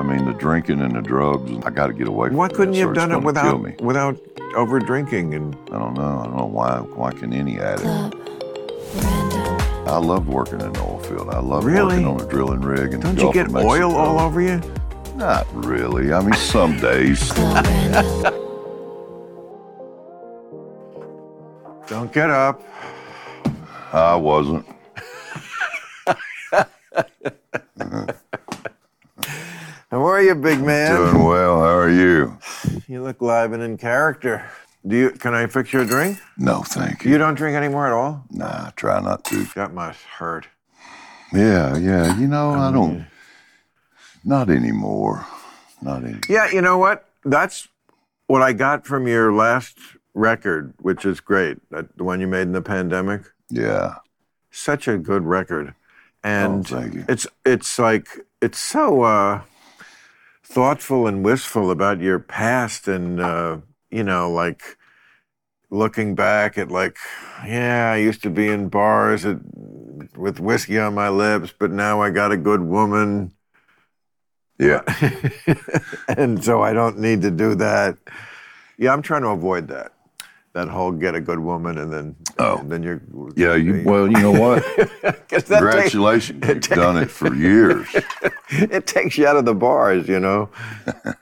I mean, the drinking and the drugs. I got to get away from Why couldn't you have done it without me. without over drinking and I don't know. I don't know why. Why can any addict? I loved working in the oil field. I loved Really? working on a drilling rig. In don't the you get oil all over you? Not really. I mean, some days. Don't get up. I wasn't. How are you, big man? Doing well. How are you? You look live and in character. Do you? Can I fix you a drink? No, thank you. You don't drink anymore at all? Nah, I try not to. That must hurt. Yeah, yeah. You know, I don't. Not anymore. Not anymore. Yeah, you know what? That's what I got from your last record, which is great. That, the one you made in the pandemic. Yeah. Such a good record, and Oh, thank you. it's it's like it's so uh, thoughtful and wistful about your past, and uh, you know, like looking back at like, yeah, I used to be in bars at, with whiskey on my lips, but now I got a good woman. Yeah. and so I don't need to do that. Yeah, I'm trying to avoid that. That whole get a good woman and then Oh. and then you're Yeah. You. Well, you know what takes- Congratulations. You've done it for years. it takes you out of the bars, you know.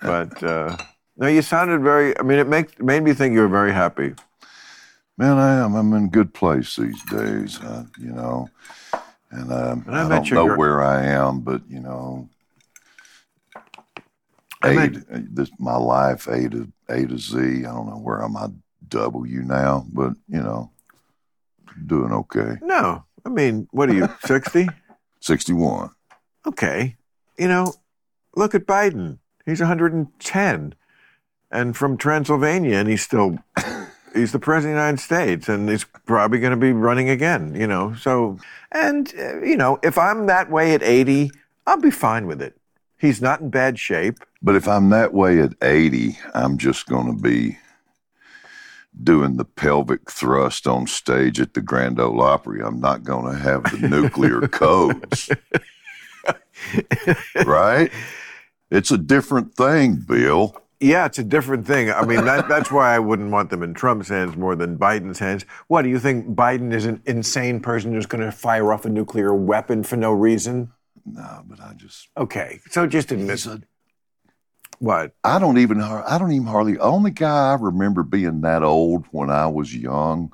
but uh, no, you sounded very. I mean, it make, made me think you were very happy. Man, I am. I'm in a good place these days. Uh, you know, and um, And I I, don't know where I am, but you know, I A met- to, this my life A to A to Z. I don't know where I'm at W now, but you know, doing okay. No, I mean, what are you, sixty? Sixty one. Okay, you know, look at Biden. He's 110, and from Transylvania, and he's still. He's the president of the United States, and he's probably going to be running again. You know, so and uh, you know, if I'm that way at 80, I'll be fine with it. He's not in bad shape. But if I'm that way at 80, I'm just going to be doing the pelvic thrust on stage at the Grand Ole Opry. I'm not going to have the nuclear codes. right? It's a different thing, Bill. Yeah, it's a different thing. I mean, that, that's why I wouldn't want them in Trump's hands more than Biden's hands. What do you think? Biden is an insane person who's going to fire off a nuclear weapon for no reason? No, but I just Okay, so just admit He's a- what? I don't even I don't even hardly only guy I remember being that old when I was young.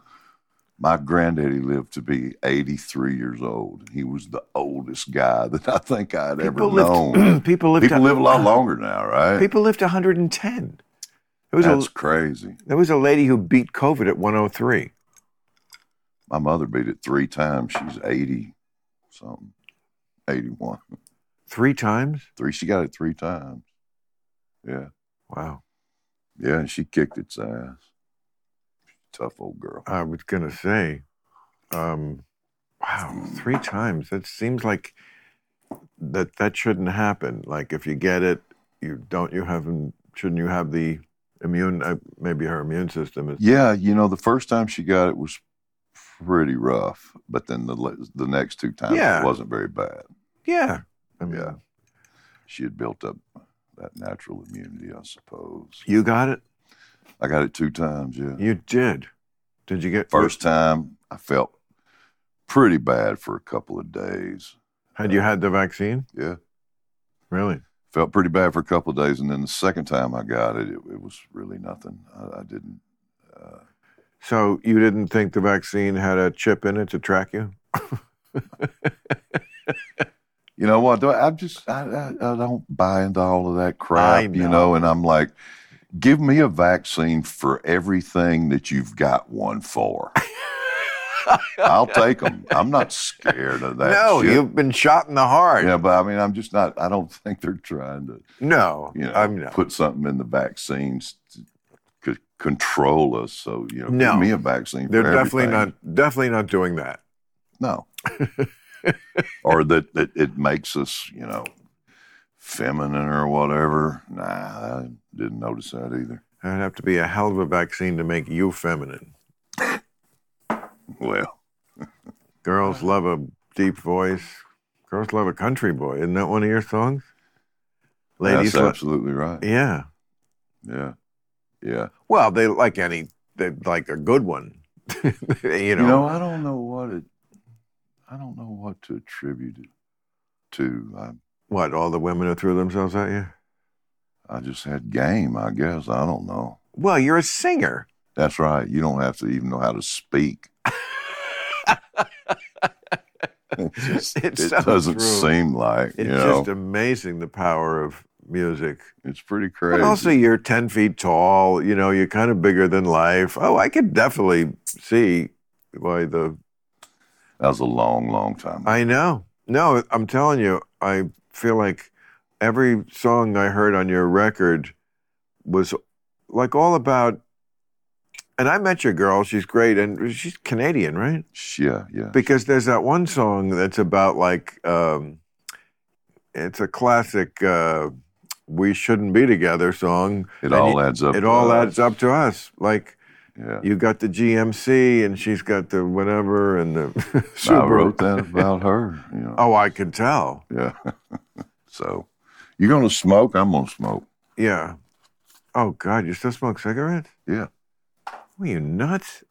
My granddaddy lived to be 83 years old. He was the oldest guy that I think I'd ever People known. lived. people lived. People to, live a lot longer now, right? People lived 110. There was That's a crazy. there was a lady who beat COVID at 103. My mother beat it three times. She's 80 something, 81. Three times. Three. She got it three times. Yeah. Wow. Yeah. And she kicked its ass. Tough old girl. I was gonna say, um, wow, three times. That seems like that that shouldn't happen. Like if you get it, you don't. You haven't. Shouldn't you have the immune? Uh, maybe her immune system is. Yeah. You know, the first time she got it was pretty rough, but then the the next two times Yeah. it wasn't very bad. Yeah. I mean, Yeah. She had built up that natural immunity, I suppose. You got it. I got it two times. Yeah. You did. Did you get First time, I felt pretty bad for a couple of days. Had you had the vaccine? Yeah. Really? Felt pretty bad for a couple of days. And then the second time I got it, it, it was really nothing. I, I didn't. Uh, So you didn't think the vaccine had a chip in it to track you? you know what? I just, I, I, I don't buy into all of that crap, I you know. know, and I'm like, give me a vaccine for everything that you've got one for. I'll take them. I'm not scared of that. no, shit. you've been shot in the heart. Yeah, but I mean, I'm just not. I don't think they're trying to, No, you know, I'm not. put something in the vaccines to c- control us. So you know, No. give me a vaccine. They're for definitely everything. not. Definitely not doing that. No. or that, that it makes us, you know, feminine or whatever. Nah, I didn't notice that either. It'd have to be a hell of a vaccine to make you feminine. Well, Girls love a deep voice. Girls love a country boy. Isn't that one of your songs? Ladies, That's absolutely right. yeah. Yeah. Yeah. Well, they like any, they like a good one. you know, You know, I don't know what it. I don't know what to attribute it to. I, what? All the women who threw themselves at you? I just had game. I guess I don't know. Well, you're a singer. That's right. You don't have to even know how to speak. it just, it so doesn't true. seem like It's you know. just amazing the power of music. it's pretty crazy. But also, you're 10 feet tall. You know, you're kind of bigger than life. Oh, I could definitely see why the. That was a long, long time. I know. No, I'm telling you, I feel like every song I heard on your record was like all about. And I met your girl. She's great. And she's Canadian, right? yeah, yeah. Because there's that one song that's about like. Um, it's a classic uh, "We Shouldn't Be Together" song. It and all adds up. It all us. adds up to us. Like Yeah. you got the GMC, and she's got the whatever, and the I wrote that about her. You know. Oh, I could tell. Yeah. so, you're gonna smoke? I'm gonna smoke. Yeah. Oh God, you still smoke cigarettes? Yeah. Are you nuts?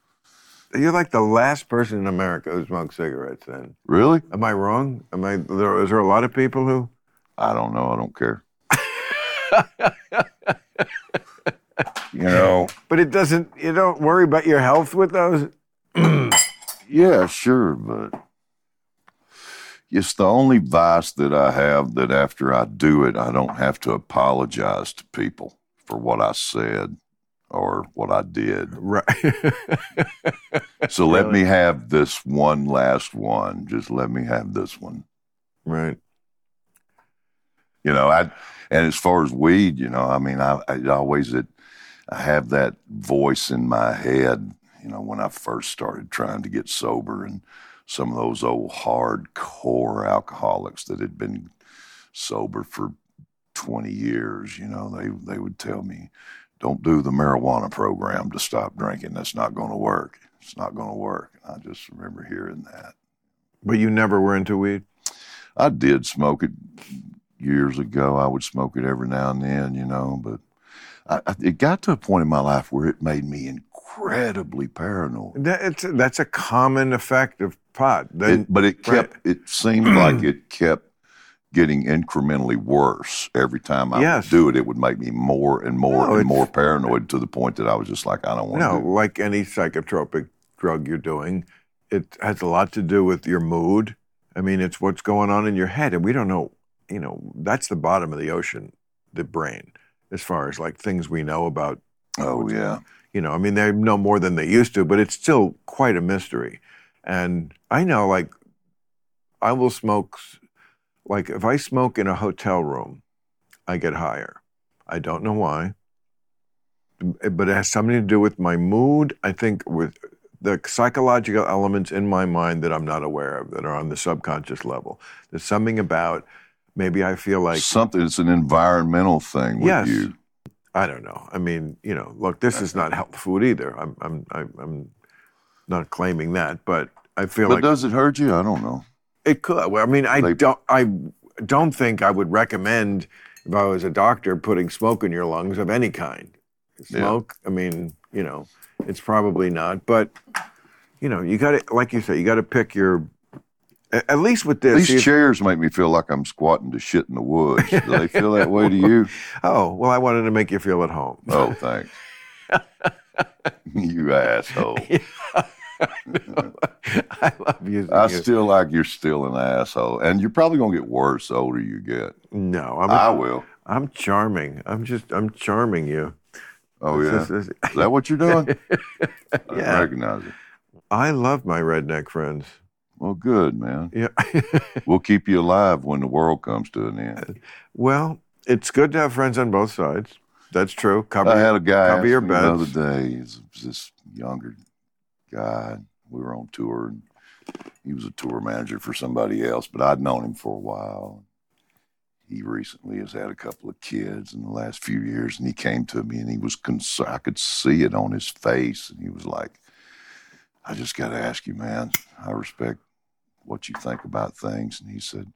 You're like the last person in America who smokes cigarettes. Then, Really? am I wrong? Am I? There, is there a lot of people who? I don't know. I don't care. you know. But it doesn't. You don't worry about your health with those. Yeah, sure, but it's the only vice that I have that after I do it, I don't have to apologize to people for what I said or what I did. Right. So let me have this one last one. Just let me have this one. right. You know, I and as far as weed, you know, I mean, I, I always it, I have that voice in my head. You know, when I first started trying to get sober, and some of those old hardcore alcoholics that had been sober for twenty years, you know, they they would tell me, "Don't do the marijuana program to stop drinking. That's not going to work. It's not going to work." And I just remember hearing that. But you never were into weed. I did smoke it years ago. I would smoke it every now and then, you know, but I, I, it got to a point in my life where it made me incredibly paranoid. That, it's, that's a common effect of pot. Then, It, but it right. kept, it seemed like it kept getting incrementally worse every time I Yes. would do it. It would make me more and more No, and more paranoid to the point that I was just like, I don't want to no, do like any psychotropic drug you're doing, it has a lot to do with your mood. I mean, it's what's going on in your head, and we don't know. You know, that's the bottom of the ocean, the brain, as far as like things we know about. Oh, yeah. You know, I mean, they know more than they used to, but it's still quite a mystery. And I know, like, I will smoke. Like, if I smoke in a hotel room, I get higher. I don't know why, eh, but it has something to do with my mood. I think with the psychological elements in my mind that I'm not aware of that are on the subconscious level. There's something about maybe I feel like Something, it's an environmental thing with Yes. you. I don't know. I mean, you know, look, this is not health food either. I'm I'm I'm, I'm not claiming that, but I feel But like But does it hurt you? I don't know. it could. Well, I mean, I They- don't. I don't think I would recommend if I was a doctor putting smoke in your lungs of any kind. Yeah. Smoke. I mean, you know, it's probably not. But you know, you got to, like you said, you got to pick your. At least with this. These if- chairs make me feel like I'm squatting to shit in the woods. Do they feel that way to you? oh well, I wanted to make you feel at home. Oh, thanks. you asshole. I love you. I you. still like you're still an asshole. And you're probably going to get worse the older you get. no, I'm. I A, will. I'm charming. I'm just. I'm charming you. Oh, It's yeah. Is that what you're doing? I recognize it. I love my redneck friends. Well, good, man. Yeah. We'll keep you alive when the world comes to an end. well, it's good to have friends on both sides. That's true. Cover I had a guy cover your me the other day. He's this younger guy. We were on tour, and he was a tour manager for somebody else, but I'd known him for a while. He recently has had a couple of kids in the last few years, and he came to me and he was concerned. I could see it on his face, and he was like, "I just got to ask you, man. I respect what you think about things." And he said,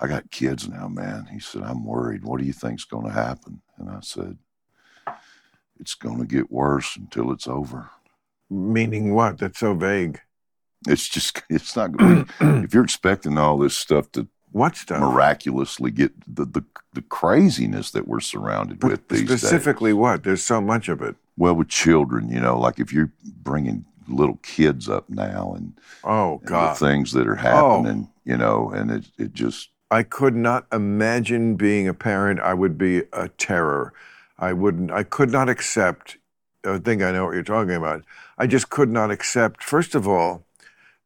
I got kids now, man. He said, I'm worried. What do you think's going to happen? And I said, It's going to get worse until it's over. Meaning what? That's so vague. It's just, it's not going to, if you're expecting all this stuff to What stuff? miraculously get the, the, the craziness that we're surrounded with these days. Specifically, what? There's so much of it. Well, with children, you know, like if you're bringing little kids up now and, Oh and the God, Oh. things that are happening, you know, and it, it just, I could not imagine being a parent. I would be a terror. I wouldn't. I could not accept. I think I know what you're talking about. I just could not accept. First of all,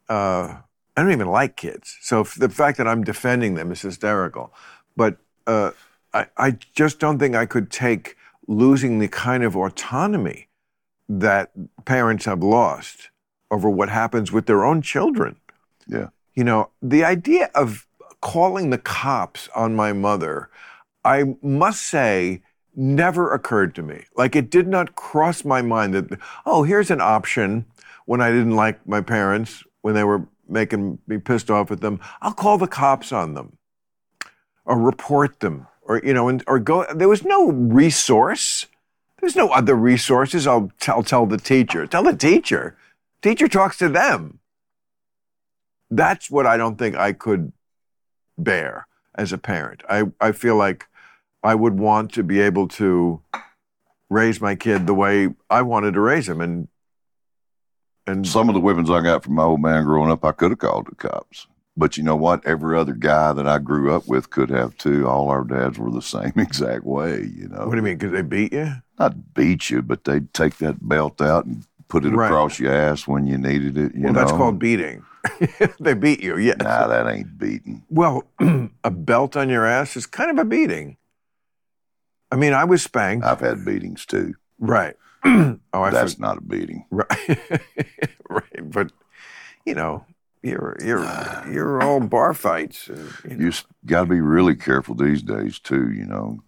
uh, I don't even like kids, so the fact that I'm defending them is hysterical. But uh, I, I just don't think I could take losing the kind of autonomy that parents have lost over what happens with their own children. yeah. You know, the idea of calling the cops on my mother, I must say, never occurred to me. Like it did not cross my mind that, oh, here's an option when I didn't like my parents, when they were making me pissed off at them. I'll call the cops on them or report them or, you know, and, or go. There was no resource. There's no other resources. I'll tell, tell the teacher. Tell the teacher. Teacher talks to them. That's what I don't think I could bear as a parent. I, I feel like I would want to be able to raise my kid the way I wanted to raise him. And, and Some of the whippings I got from my old man growing up, I could have called the cops. But you know what? Every other guy that I grew up with could have too. All our dads were the same exact way, you know. what do you mean? Because they beat you? Not beat you, but they'd take that belt out and put it Right. across your ass when you needed it. You well, know? that's called beating. they beat you, yes. Nah, that ain't beating. Well, a belt on your ass is kind of a beating. I mean, I was spanked. I've had beatings too. right. oh, I That's forgot. not a beating. Right, right. But you know, you're you're you're all bar fights. uh, you know. You got to be really careful these days too. You know,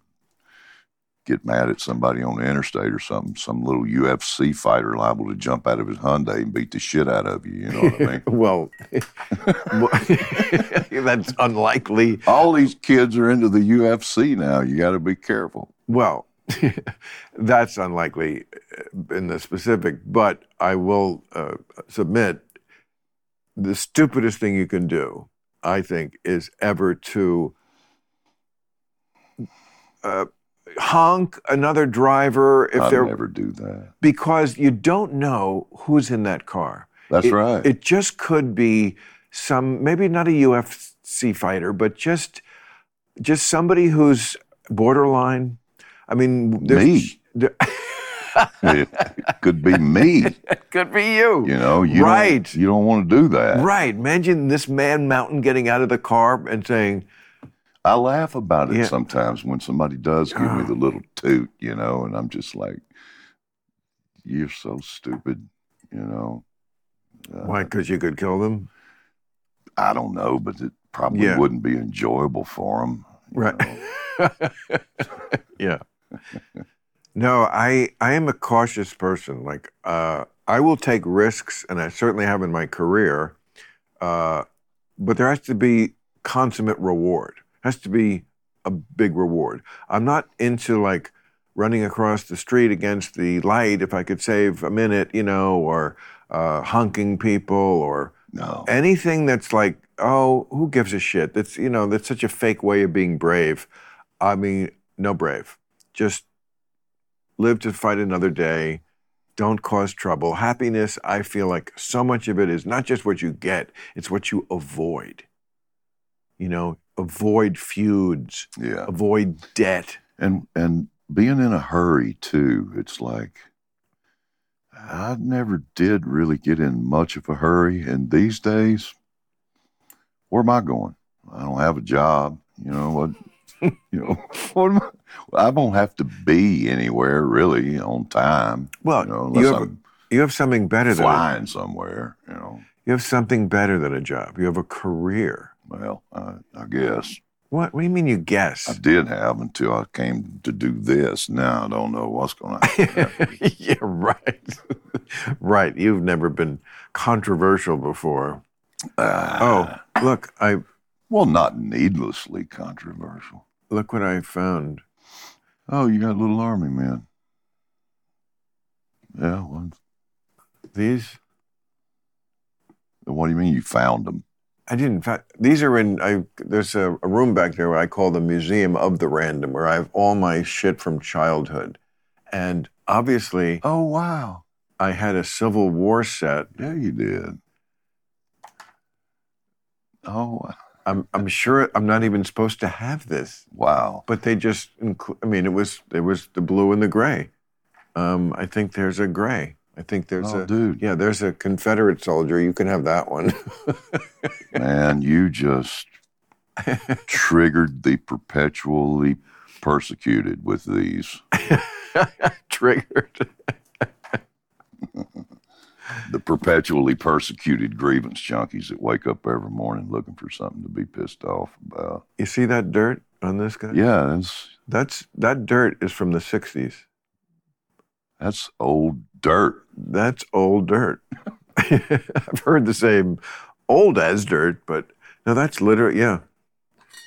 get mad at somebody on the interstate or something. Some little UFC fighter liable to jump out of his Hyundai and beat the shit out of you. You know what I mean? well, that's unlikely. All these kids are into the UFC now. You got to be careful. Well, that's unlikely in the specific, but I will uh, submit the stupidest thing you can do, I think, is ever to uh, honk another driver if I'd they're never do that. because you don't know who's in that car. That's It- right. It just could be some maybe not a UFC fighter, but just just somebody who's borderline. I mean, there's- Me. there- it could be me. it could be you. You know, you Right. Don't, you don't want to do that. Right. Imagine this man mountain getting out of the car and saying, I laugh about it Yeah. sometimes when somebody does give me the little toot, you know, and I'm just like, "You're so stupid," you know. Uh, "Why? Because you could kill them." I don't know, but it probably Yeah. wouldn't be enjoyable for them. Right. yeah. No, I I am a cautious person. Like uh, I will take risks, and I certainly have in my career. Uh, but there has to be consummate reward. Has to be a big reward. I'm not into like running across the street against the light if I could save a minute, you know, or uh, honking people or No, anything that's like, oh, who gives a shit? That's you know, that's such a fake way of being brave. I mean, no brave. Just live to fight another day. Don't cause trouble. Happiness, I feel like so much of it is not just what you get, it's what you avoid. You know, avoid feuds, yeah, avoid debt. and and being in a hurry too. It's like I never did really get in much of a hurry, and these days, where am I going? I don't have a job. You know what? you know what? Am I, I don't have to be anywhere really on time. Well, you know, you have, I'm you have something better than flying somewhere. You know, you have something better than a job. You have a career. Well, I, I guess What? What do you mean you guess? I did have until I came to do this. Now I don't know what's going to happen. yeah, right. right. You've never been controversial before. Ah, Oh, look, I Well, not needlessly controversial. Look what I found. Oh, you got a little army men. Yeah. Well, These what do you mean you found them? I didn't. fa- These are in. I there's a, a room back there where I call the Museum of the Random, where I have all my shit from childhood, and obviously Oh, wow. I had a Civil War set. Yeah, you did. Oh, I'm I'm sure I'm not even supposed to have this, wow. but they just. Inclu- I mean, it was it was the blue and the gray. Um, I think there's a gray. I think there's Oh, a dude. yeah. There's a Confederate soldier. You can have that one. Man, you just triggered the perpetually persecuted with these. Triggered. The perpetually persecuted grievance junkies that wake up every morning looking for something to be pissed off about. You see that dirt on this guy? Yeah, that's That's that dirt is from the '60s. That's old dirt. That's old dirt. I've heard the same old as dirt, but no, that's literally yeah.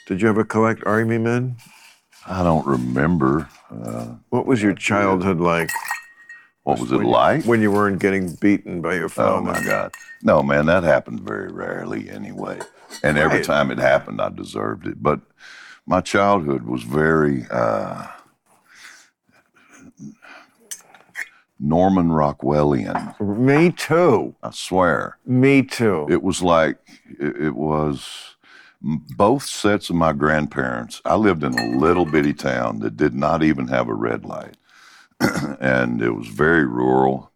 Did you ever collect army men? I don't remember. Uh, What was your childhood like what was it when you- like? when you weren't getting beaten by your father. Oh my God. No, man, that happened very rarely anyway. And every time it happened, I deserved it. But my childhood was very uh, Norman Rockwellian. Me too. I swear. Me too. It was like, it, it was both sets of my grandparents. I lived in a little bitty town that did not even have a red light. and it was very rural.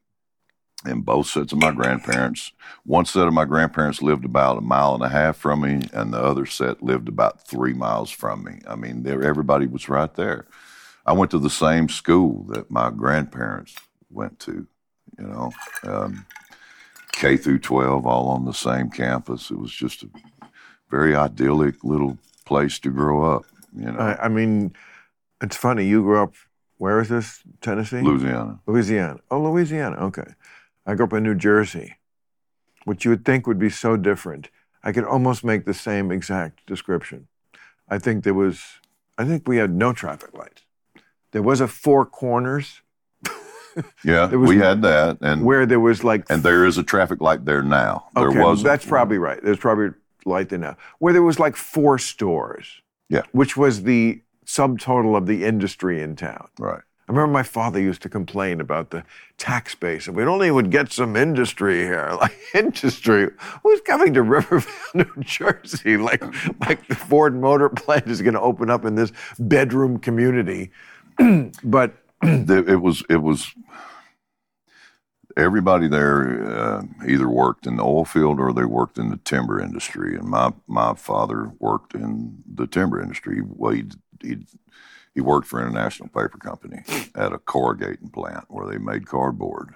And both sets of my grandparents, one set of my grandparents lived about a mile and a half from me, and the other set lived about three miles from me. I mean, there, everybody was right there. I went to the same school that my grandparents went to, you know. Um, K through 12, all on the same campus. It was just a very idyllic little place to grow up, you know, I, I mean, it's funny. You grew up. Where is this? Tennessee. Louisiana. Louisiana. Oh, Louisiana. Okay. I grew up in New Jersey, which you would think would be so different. I could almost make the same exact description. I think there was, I think we had no traffic lights. There was a four corners Yeah, There we had that, and where there was like, and there is a traffic light there now. There okay, was that's probably right. There's probably light there now, where there was like four stores. Yeah. Which was the subtotal of the industry in town. right. I remember my father used to complain about the tax base. If we only would get some industry here, like industry, who's coming to River Vale, New Jersey? Like, like the Ford Motor Plant is going to open up in this bedroom community. but There- it was it was everybody there uh, either worked in the oil field or they worked in the timber industry. And my my father worked in the timber industry. Well, he he he worked for International Paper Company at a corrugating plant where they made cardboard,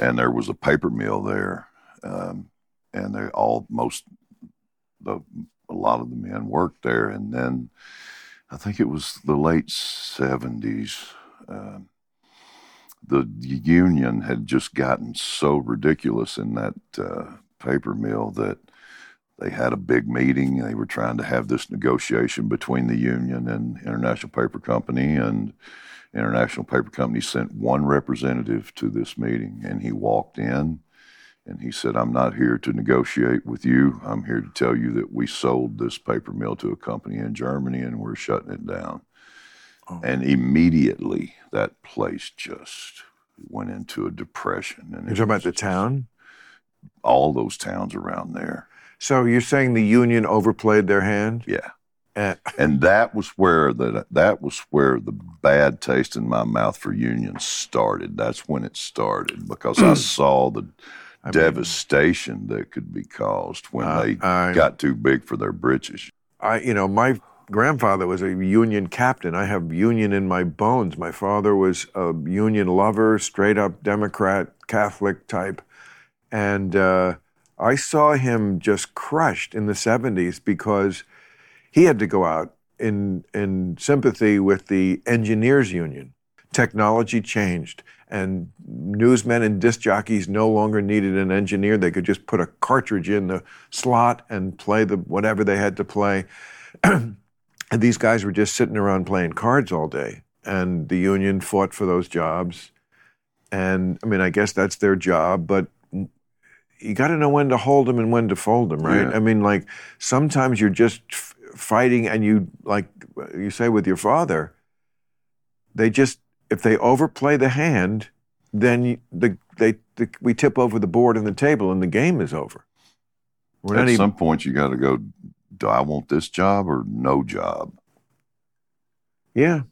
and there was a paper mill there, um, and they all most the a lot of the men worked there, and then. I think it was the late 70s uh, the union had just gotten so ridiculous in that uh, paper mill that they had a big meeting. They were trying to have this negotiation between the union and International Paper Company, and International Paper Company sent one representative to this meeting, and he walked in. And he said, I'm not here to negotiate with you. I'm here to tell you that we sold this paper mill to a company in Germany and we're shutting it down. Oh. And immediately that place just went into a depression. And you're talking about the town? all those towns around there. So you're saying the union overplayed their hand? Yeah. Uh, And that was where the that was where the bad taste in my mouth for unions started. That's when it started because I saw the I mean- devastation that could be caused when Uh, they I- got too big for their britches. I, you know, my grandfather was a union captain. I have union in my bones. My father was a union lover, straight up Democrat, Catholic type. And uh, I saw him just crushed in the 70s because he had to go out in, in sympathy with the engineers union. Technology changed, and newsmen and disc jockeys no longer needed an engineer. They could just put a cartridge in the slot and play the whatever they had to play. and these guys were just sitting around playing cards all day. And the union fought for those jobs. And I mean, I guess that's their job, but you got to know when to hold them and when to fold them, right? Yeah. I mean, like sometimes you're just f- fighting, and you like you say with your father, they just if they overplay the hand, then the they the, we tip over the board and the table, and the game is over. We're At not even some point, you got to go. Do I want this job or no job? yeah.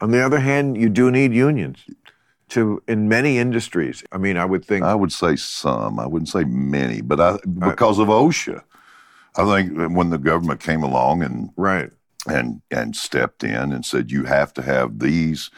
On the other hand, you do need unions to in many industries. I mean, I would think I would say some. I wouldn't say many, but I because of OSHA. I think when the government came along and right. and and stepped in and said you have to have these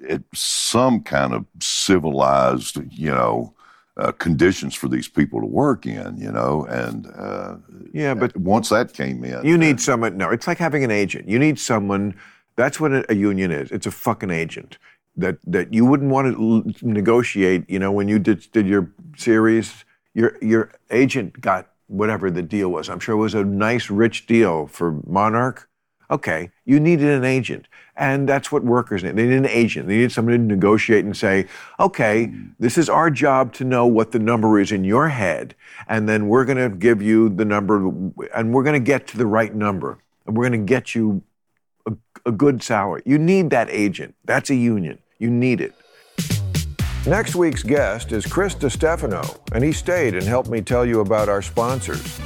it, some kind of civilized, you know, uh, conditions for these people to work in, you know, and uh, Yeah, but once that came in, You need someone. No, it's like having an agent. You need someone. That's what a, union is. It's a fucking agent that that you wouldn't want to l- negotiate. You know, when you did did your series, your your agent got whatever the deal was. I'm sure it was a nice, rich deal for Monarch. Okay, you needed an agent, and that's what workers need. They need an agent. They need someone to negotiate and say, okay, this is our job to know what the number is in your head, and then we're going to give you the number, and we're going to get to the right number, and we're going to get you a, a good salary. You need that agent. That's a union. You need it. Next week's guest is Chris DiStefano, and he stayed and helped me tell you about our sponsors.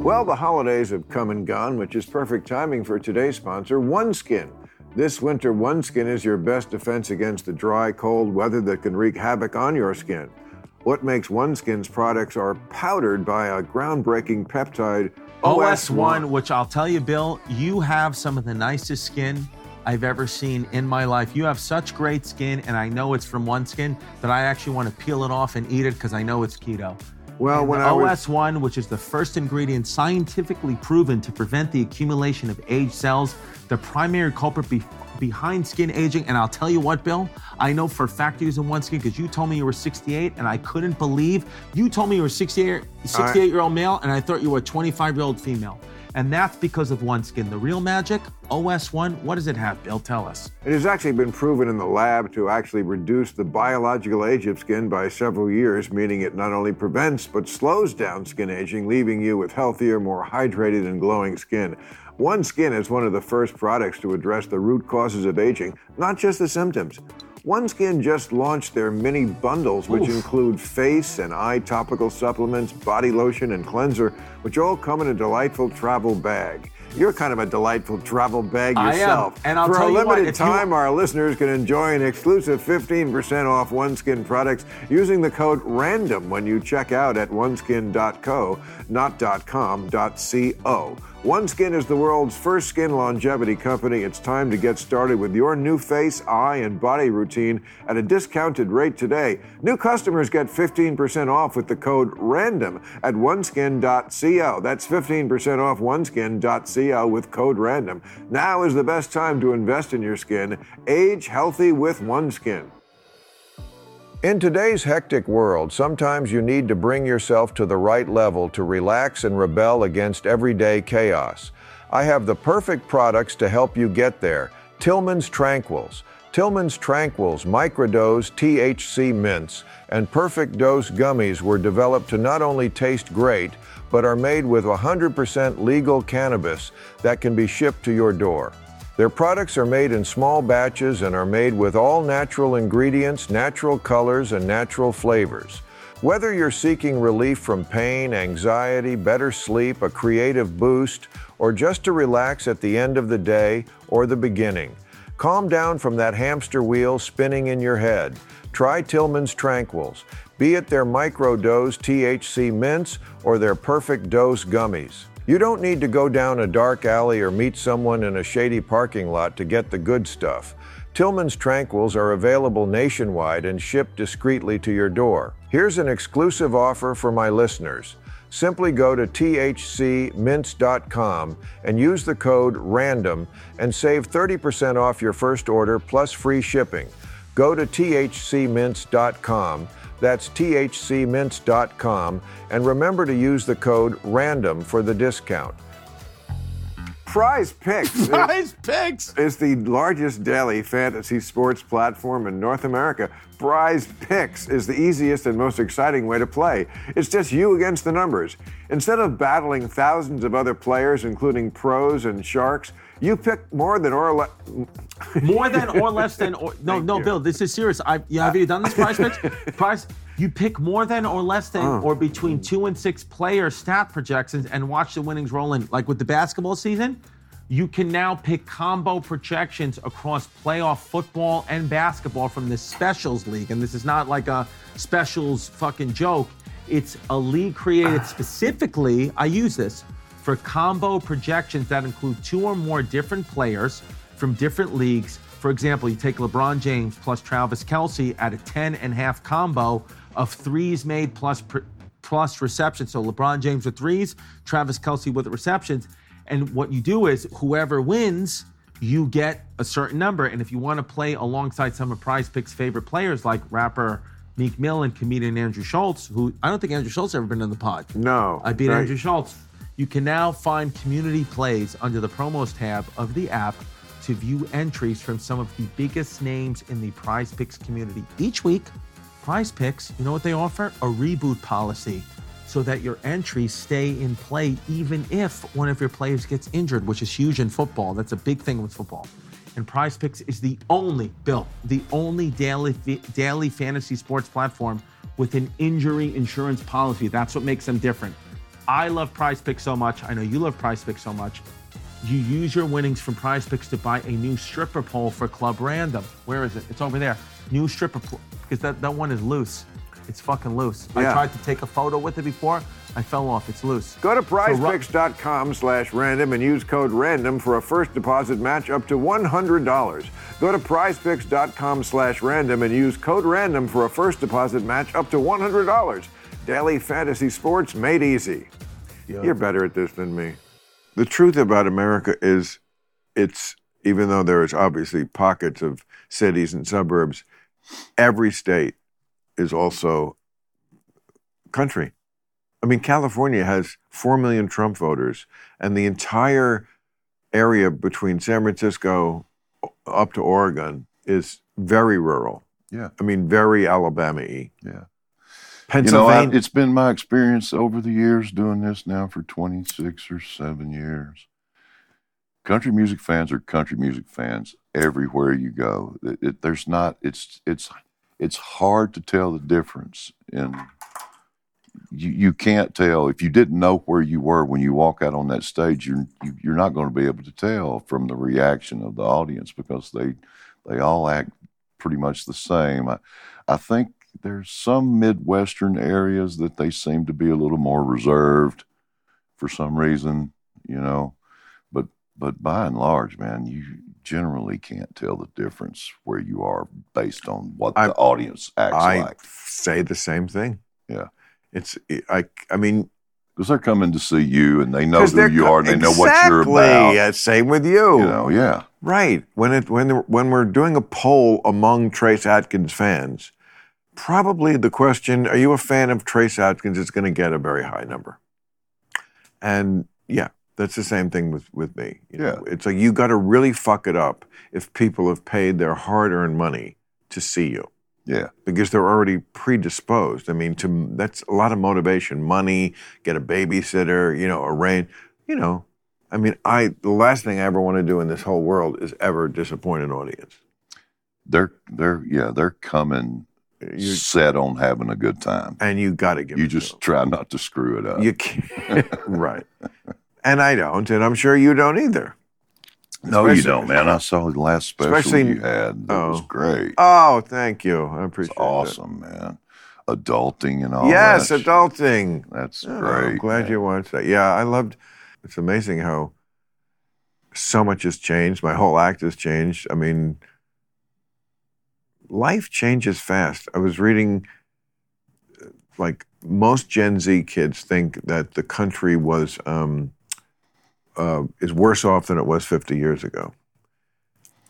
Well, the holidays have come and gone, which is perfect timing for today's sponsor, OneSkin. This winter, OneSkin is your best defense against the dry, cold weather that can wreak havoc on your skin. What makes OneSkin's products are powdered by a groundbreaking peptide OS1, which I'll tell you, Bill, you have some of the nicest skin I've ever seen in my life. You have such great skin, and I know it's from OneSkin that I actually want to peel it off and eat it because I know it's keto. Well, when the I was OS1, which is the first ingredient scientifically proven to prevent the accumulation of aged cells, the primary culprit be- behind skin aging. And I'll tell you what, Bill, I know for a fact you're using one skin because you told me you were 68, and I couldn't believe you told me you were 68, 68 year old male, and I thought you were a 25 year old female. And that's because of one skin. The real magic, OS1, what does it have, Bill? Tell us. It has actually been proven in the lab to actually reduce the biological age of skin by several years, meaning it not only prevents but slows down skin aging, leaving you with healthier, more hydrated, and glowing skin. One Skin is one of the first products to address the root causes of aging, not just the symptoms. OneSkin just launched their mini bundles, which include face and eye topical supplements, body lotion, and cleanser, which all come in a delightful travel bag. You're kind of a delightful travel bag yourself. I am. And I'll For tell a you what, limited if you- time, our listeners can enjoy an exclusive 15% off OneSkin products using the code RANDOM when you check out at oneskin.co, not .com, .co. OneSkin is the world's first skin longevity company. It's time to get started with your new face, eye, and body routine at a discounted rate today. New customers get 15% off with the code RANDOM at oneskin.co. That's 15% off oneskin.co with code RANDOM. Now is the best time to invest in your skin. Age healthy with OneSkin. In today's hectic world, sometimes you need to bring yourself to the right level to relax and rebel against everyday chaos. I have the perfect products to help you get there Tillman's Tranquils. Tillman's Tranquils microdose THC mints and perfect dose gummies were developed to not only taste great, but are made with 100% legal cannabis that can be shipped to your door. Their products are made in small batches and are made with all natural ingredients, natural colors, and natural flavors. Whether you're seeking relief from pain, anxiety, better sleep, a creative boost, or just to relax at the end of the day or the beginning, calm down from that hamster wheel spinning in your head. Try Tillman's Tranquils, be it their microdose THC mints or their perfect dose gummies. You don't need to go down a dark alley or meet someone in a shady parking lot to get the good stuff. Tillman's Tranquils are available nationwide and shipped discreetly to your door. Here's an exclusive offer for my listeners. Simply go to thcmints.com and use the code RANDOM and save 30% off your first order plus free shipping. go to thcmints.com. That's thcmints.com. And remember to use the code RANDOM for the discount. Prize Picks Prize picks. is the largest daily fantasy sports platform in North America. Prize Picks is the easiest and most exciting way to play. It's just you against the numbers. Instead of battling thousands of other players, including pros and sharks, you pick more than or le- More than or less than or no Thank no you. Bill this is serious. I yeah, have you done this prize picks? prize you pick more than or less than Oh. or between two and six player stat projections and watch the winnings roll in. Like with the basketball season, you can now pick combo projections across playoff football and basketball from the specials league. And this is not like a specials fucking joke. It's a league created ah. specifically. I use this for combo projections that include two or more different players from different leagues. For example, you take LeBron James plus Travis Kelce at a 10 and a half combo of threes made plus receptions. So LeBron James with threes, Travis Kelce with receptions. And what you do is whoever wins, you get a certain number. And if you want to play alongside some of Prize Picks' favorite players like rapper Meek Mill and comedian Andrew Schulz, who I don't think Andrew Schulz ever been on the pod. No. I beat Right. Andrew Schulz. You can now find community plays under the promos tab of the app to view entries from some of the biggest names in the Prize Picks community. Each week, Prize Picks, you know what they offer? A reboot policy so that your entries stay in play even if one of your players gets injured, which is huge in football. That's a big thing with football. And Prize Picks is the only, Bill, the only daily daily fantasy sports platform with an injury insurance policy. That's what makes them different. I love Prize Picks so much. I know you love Prize Picks so much. You use your winnings from Prize Picks to buy a new stripper pole for Club Random. Where is it? It's over there. New stripper pole because that, that one is loose. It's fucking loose. I tried to take a photo with it before. I fell off. It's loose. Go to prizepicks.com slash random and use code random for a first deposit match up to $100. Go to prizepicks.com slash random and use code random for a first deposit match up to $100. Daily fantasy sports made easy. You're better at this than me. The truth about America is it's, even though there is obviously pockets of cities and suburbs, every state is also country. I mean, California has 4 million Trump voters, and the entire area between San Francisco up to Oregon is very rural. Yeah. I mean, very Alabama y. Yeah. You know, I, it's been my experience over the years doing this now for 26 or 7 years. Country music fans are country music fans everywhere you go. It, it- there's not it's it's it's hard to tell the difference in you, you can't tell if you didn't know where you were when you walk out on that stage you're you, you're not going to be able to tell from the reaction of the audience because they they all act pretty much the same I, I think there's some midwestern areas that they seem to be a little more reserved for some reason you know but but by and large man you generally can't tell the difference where you are based on what I- the audience acts I like say the same thing. Yeah. It's, I, I mean, because they're coming to see you and they know who you are and they know what you're about. Yeah, same with you. You know, yeah. Right. When it when when we're doing a poll among Trace Adkins fans, probably the question, "Are you a fan of Trace Adkins?" is going to get a very high number. And yeah, that's the same thing with with me. You know, it's like you got to really fuck it up if people have paid their hard-earned money to see you Yeah. because they're already predisposed. I mean, to that's a lot of motivation. Money, get a babysitter, you know, arrange, you know. I mean, I the last thing I ever want to do in this whole world is ever disappoint an audience. They're they're yeah, they're coming You, set on having a good time. and you got to give. You it just try not to screw it up. you can't, right. And I don't, and I'm sure you don't either. no, you don't, man. I saw the last special Especially- you had. That was oh. great. Oh, thank you. I It's appreciate awesome, man. Adulting and all it. Yes, that. adulting. That's Oh, great. I'm glad man. you watched that. Yeah, I loved. It's amazing how so much has changed. My whole act has changed. I mean, life changes fast. I was reading, like most Gen Z kids think that the country was um, uh, is worse off than it was 50 years ago,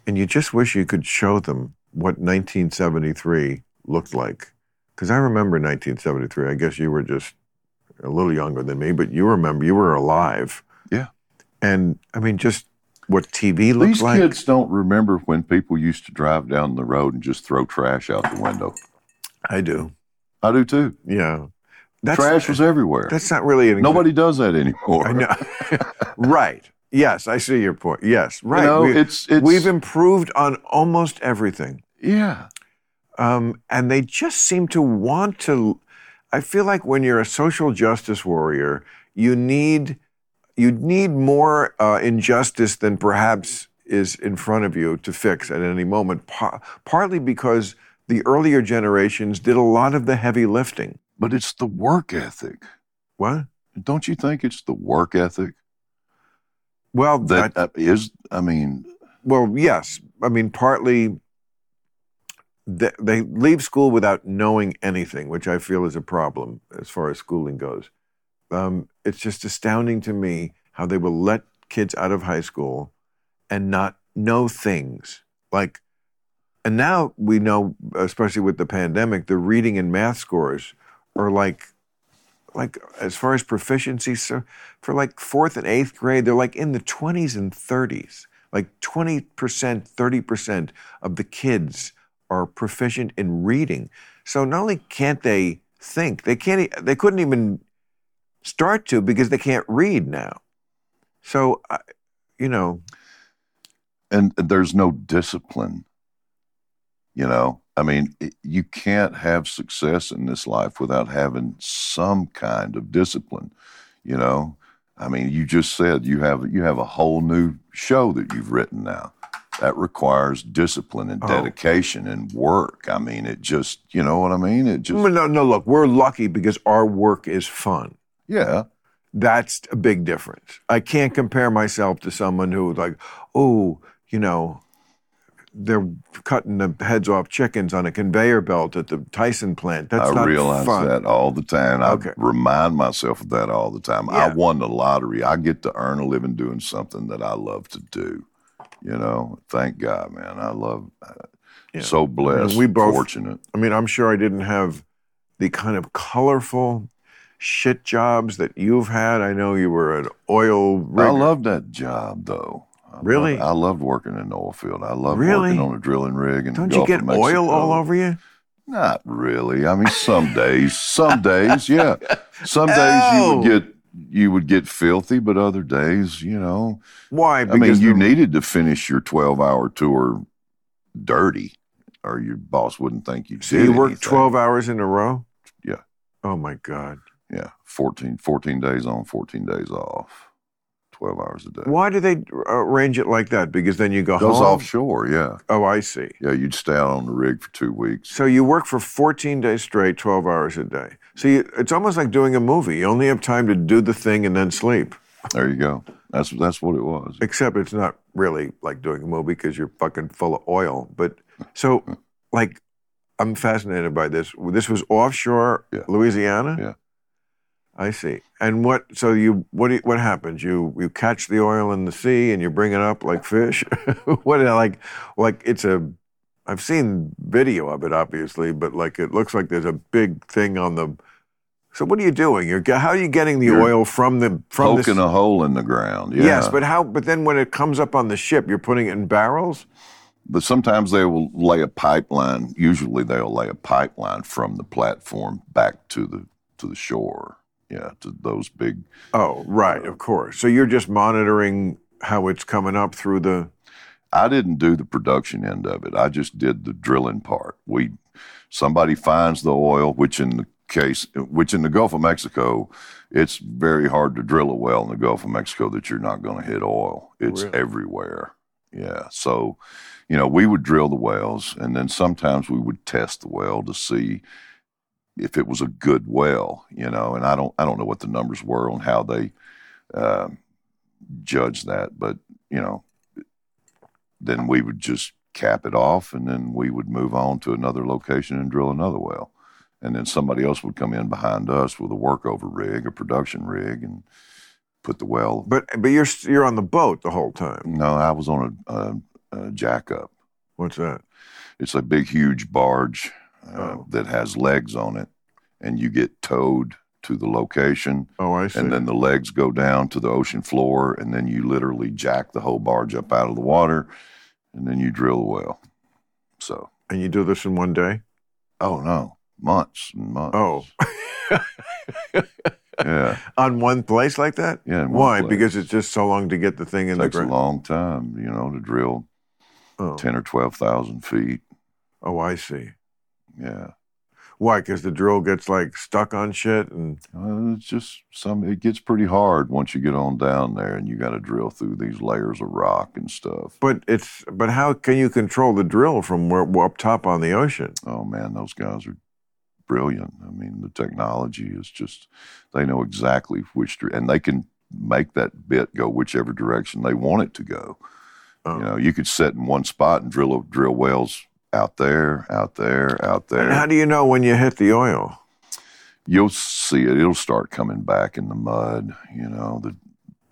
and you just wish you could show them what 1973 looked like. Because I remember 1973. I guess you were just a little younger than me, but you remember you were alive. Yeah. And I mean, just what TV looked These like. kids don't remember when people used to drive down the road and just throw trash out the window. I do. I do too. Yeah. That's, trash was everywhere. That's not really an Nobody does that anymore. I know. right. Yes, I see your point. Yes, right. You know, We- it's it's We've improved on almost everything. yeah. Um, and they just seem to want to. I feel like when you're a social justice warrior, you need you need more uh, injustice than perhaps is in front of you to fix at any moment. Pa- partly because the earlier generations did a lot of the heavy lifting. But it's the work ethic. What? Don't you think it's the work ethic Well, that that, uh, is? I mean, well, yes. I mean, partly they, they leave school without knowing anything, which I feel is a problem as far as schooling goes. Um, it's just astounding to me how they will let kids out of high school and not know things like. And now we know, especially with the pandemic, the reading and math scores are like, like as far as proficiency, so for like fourth and eighth grade, they're like in the twenties and thirties. Like twenty percent, thirty percent of the kids are proficient in reading. So not only can't they think, they can't. They couldn't even start to because they can't read now. So, you know, and there's no discipline. You know, I mean, you can't have success in this life without having some kind of discipline. You know, I mean, you just said you have you have a whole new show that you've written now. That requires discipline and Oh. dedication and work. I mean, it just, you know what I mean? It just, no, no. Look, we're lucky because our work is fun. Yeah, That's a big difference. I can't compare myself to someone who's like, oh, you know, they're cutting the heads off chickens on a conveyor belt at the Tyson plant. That's I not realize fun. that all the time. I Okay. remind myself of that all the time. I won the lottery. I get to earn a living doing something that I love to do. You know, thank God, man. I love. Uh, Yeah. So blessed. we both- fortunate. I mean, I'm sure I didn't have the kind of colorful shit jobs that you've had. I know you were an oil rigger. I loved that job though. I Really? loved- I loved working in the oil field. I loved Really? working on a drilling rig. The Don't you get oil all over you? Not really. I mean, some days, some days, yeah. Some days you would oh! get you would get filthy, but other days, you know, Why? I mean, Because you the- needed to finish your twelve-hour tour dirty, or your boss wouldn't think you So did. you worked anything. 12 hours in a row? Yeah. Oh my God. Yeah, 14, 14 days on, fourteen days off, twelve hours a day. Why do they arrange it like that? Because then you go Goes home. offshore, yeah, Oh, I see. yeah. You'd stay out on the rig for two weeks. So you work for 14 days straight, 12 hours a day. So you, it's almost like doing a movie. You only have time to do the thing and then sleep. There you go. That's that's what it was. Except it's not really like doing a movie because you're fucking full of oil. But so, like, I'm fascinated by this. This was offshore Yeah. Louisiana. Yeah. I see. And what? So you what? do you- What happens? You you catch the oil in the sea and you bring it up like fish. what? Like like it's a. I've seen video of it, obviously, but like it looks like there's a big thing on the. So what are you doing? You're how are you getting the You're oil from the from Poking the a hole in the ground. Yeah. Yes, but how? But then when it comes up on the ship, you're putting it in barrels. But sometimes they will lay a pipeline. Usually they'll lay a pipeline from the platform back to the to the shore. Yeah, to those big. Oh, right, uh, of course. So you're just monitoring how it's coming up through the. I didn't do the production end of it. I just did the drilling part. We somebody finds the oil, which in the case, which in the Gulf of Mexico, it's very hard to drill a well in the Gulf of Mexico that you're not going to hit oil. It's Really? everywhere. Yeah. So, you know, we would drill the wells, and then sometimes we would test the well to see if it was a good well. You know, and I don't, I don't know what the numbers were on how they uh, judge that, but you know, then we would just cap it off and then we would move on to another location and drill another well. And then somebody else would come in behind us with a workover rig, a production rig, and put the well. But but you're you're on the boat the whole time. No, I was on a, a, a jack up. What's that? It's a big, huge barge uh, Oh. that has legs on it, and you get towed to the location, Oh, I see. and then the legs go down to the ocean floor, and then you literally jack the whole barge up out of the water, and then you drill the well. So, and you do this in one day? oh no, months and months. Oh, yeah, on one place like that? yeah. Why? place. Because it's just so long to get the thing in it the takes a ground. long time, you know, to drill Oh. ten or twelve thousand feet. oh, I see. Yeah. Why? Because the drill gets like stuck on shit, and Uh, it's just some. It gets pretty hard once you get on down there, and you got to drill through these layers of rock and stuff. but it's but how can you control the drill from where up top on the ocean? Oh man, those guys are brilliant. I mean, the technology is just. They know exactly which, and they can make that bit go whichever direction they want it to go. Oh. You know, you could sit in one spot and drill drill wells out there, out there, out there. And how do you know when you hit the oil? You'll see it. It'll start coming back in the mud. You know, the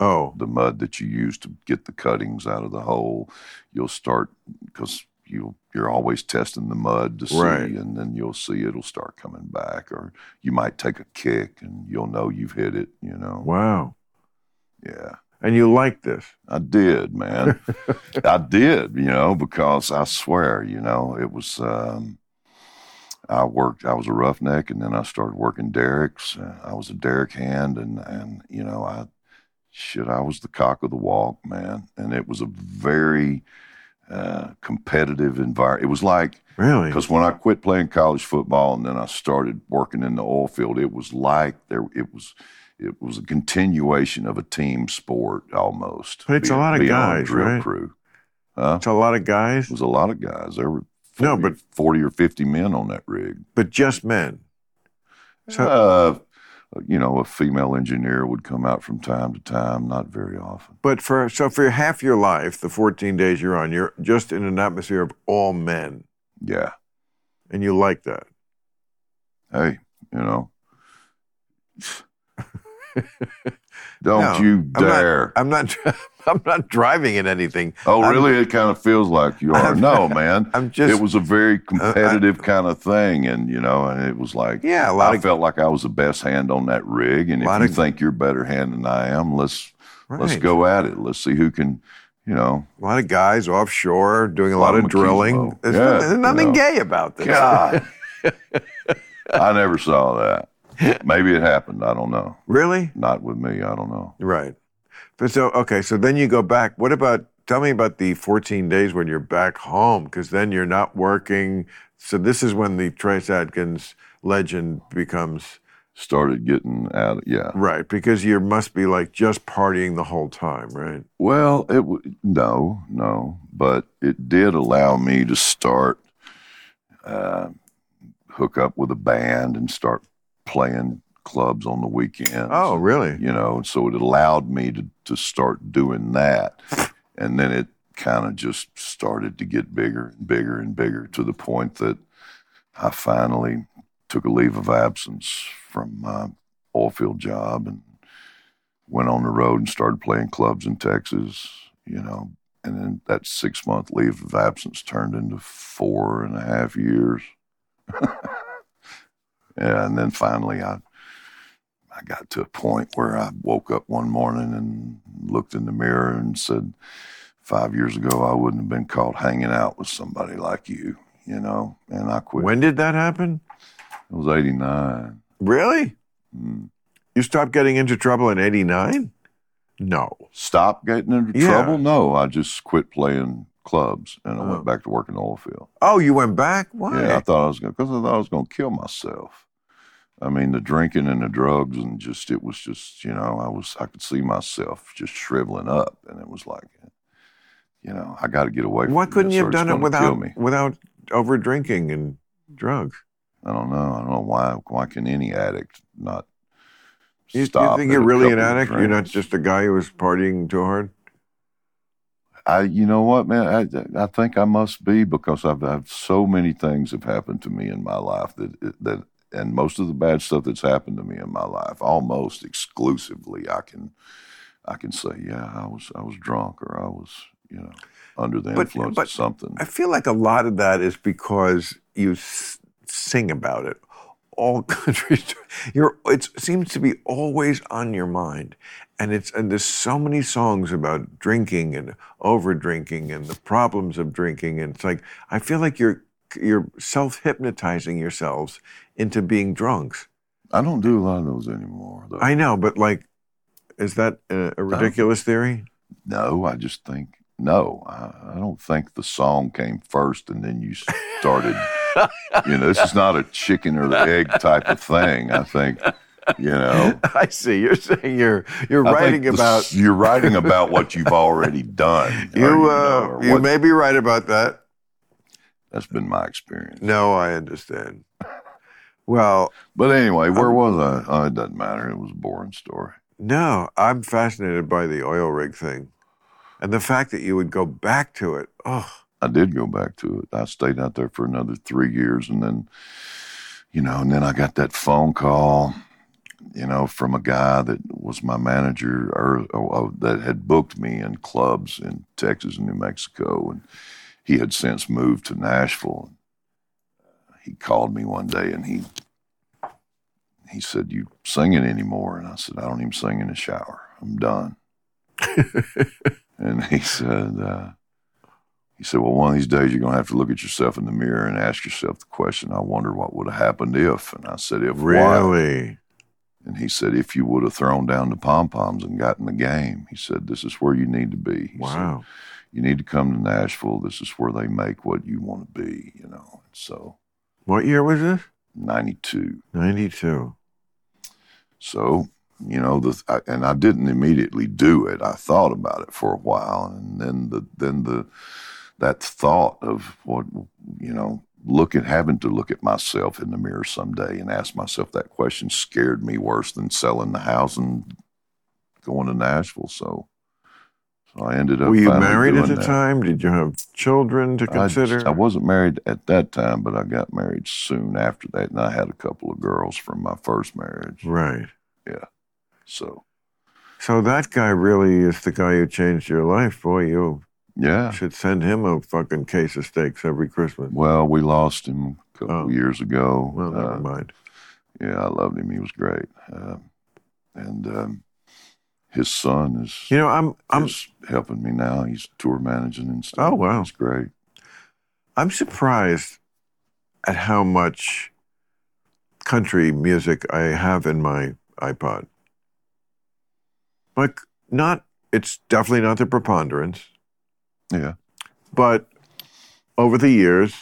Oh, the mud that you use to get the cuttings out of the hole. You'll start because you you're always testing the mud to see, Right. and then you'll see it'll start coming back, or you might take a kick and you'll know you've hit it. You know, wow. yeah. And you like this? I did, man. I did, you know, because I swear, you know, it was. Um, I worked. I was a roughneck, and then I started working derricks. I was a derrick hand, and and you know, I shit, I was the cock of the walk, man. And it was a very uh, competitive environment. It was like Really? because when I quit playing college football and then I started working in the oil field, it was like there. It was. It was a continuation of a team sport almost. But it's a lot of being on a guys, drill right? crew. Huh? It's a lot of guys, It was a lot of guys. There were 40, No, but- 40 or 50 men on that rig. but just men. So- uh, you know, a female engineer would come out from time to time, not very often. But for so for half your life, the 14 days you're on, you're just in an atmosphere of all men, Yeah. and you like that. Hey, you know. Don't No, you I'm not- dare. I'm not. I'm not driving in anything. oh, I'm- really? it kind of feels like you are. I'm- no, man. I'm just. it was a very uh, competitive kind of thing. And, you know, and it was like, yeah, a lot I of felt like I was the best hand on that rig. And if you of- think you're a better hand than I am, let's let's go at it. Let's see who can, you know. A lot of guys offshore doing a A lot, lot of of drilling. There's, Yeah, nothing, there's you know. gay about this. God, I never saw that. Maybe it happened. I don't know. Really? Not with me. I don't know. Right. But so okay, so then you go back. What about? Tell me about the 14 days when you're back home, because then you're not working. So this is when the Trace Adkins legend becomes Started getting out. Yeah. right, because you must be like just partying the whole time, right? Well, it w- no, no, but it did allow me to start uh, hook up with a band and start playing clubs on the weekends. Oh, really? you know, so it allowed me to to start doing that, and then it kind of just started to get bigger and bigger and bigger to the point that I finally took a leave of absence from my oil field job and went on the road and started playing clubs in Texas, you know, and then that six month leave of absence turned into four and a half years. and then finally I I got to a point where I woke up one morning and looked in the mirror and said, Five years ago, I wouldn't have been caught hanging out with somebody like you, you know, and I quit. When did that happen? it was 89. Really? Mm. You stopped getting into trouble in '89? No. Stop getting into Yeah. trouble? No, I just quit playing clubs and I Oh. went back to work in the oil field. Oh, you went back? Why? Yeah, I thought I was going because I thought I was going to kill myself. I mean, the drinking and the drugs and just it was just you know I was I could see myself just shriveling up and it was like, you know, I got to get away. from Why couldn't you have done it without me. without over drinking and drugs? I don't know. I don't know why. Why can any addict not You, you think you're really an addict? You're not just a guy who was partying too hard? I, you know what, man? I, I think I must be because I've, I've so many things have happened to me in my life that that, and most of the bad stuff that's happened to me in my life, almost exclusively, I can, I can say, yeah, I was, I was drunk or I was, you know, under the But- influence but of something. I feel like a lot of that is because you s- sing about it. All countries, you're, it seems to be always on your mind, and it's and there's so many songs about drinking and over drinking and the problems of drinking, and it's like I feel like you're you're self hypnotizing yourselves into being drunks. I don't do a lot of those anymore. Though. I know, but like, is that a, a ridiculous theory? no, I just think no. I, I don't think the song came first and then you started. you know, this is not a chicken or the egg type of thing. I think. You know, I see. You're saying you're you're I writing the- about you're writing about what you've already done. or, You, know, uh, you what- may be right about that. That's been my experience. No, I understand. Well, But anyway, where was I? Oh, it doesn't matter. It was a boring story. no, I'm fascinated by the oil rig thing, and the fact that you would go back to it. Oh, I did go back to it. I stayed out there for another three years, and then, you know, and then I got that phone call, you know, from a guy that was my manager or, or that had booked me in clubs in Texas and New Mexico, and he had since moved to Nashville. He called me one day, and he he said, "You singing anymore?" And I said, "I don't even sing in the shower. I'm done." and he said. Uh, he said, Well, one of these days you're going to have to look at yourself in the mirror and ask yourself the question, I wonder what would have happened if. And I said, If really? And he said, If you would have thrown down the pom poms and gotten the game. He said, This is where you need to be. He said, Wow. You need to come to Nashville. This is where they make what you want to be, you know. So, What year was this? 92. Ninety-two. So, you know, the I, and I didn't immediately do it. I thought about it for a while, and then the then the that thought of what you know, look at having to look at myself in the mirror someday and ask myself that question scared me worse than selling the house and going to Nashville. So, so I ended up. Were you married at the that. time? Did you have children to consider? I wasn't married at that time, but I got married soon after that, and I had a couple of girls from my first marriage. right. Yeah. So, So that guy really is the guy who changed your life. Boy, you yeah. should send him a fucking case of steaks every Christmas. Well, we lost him a couple Oh. years ago. Well, never Uh, mind. yeah, I loved him. He was great. Um, and um, his son is, You know, I'm I'm helping me now. He's tour managing and stuff. Oh, wow. It's great. I'm surprised at how much country music I have in my iPod. Like, not, it's definitely not the preponderance, Yeah. but over the years,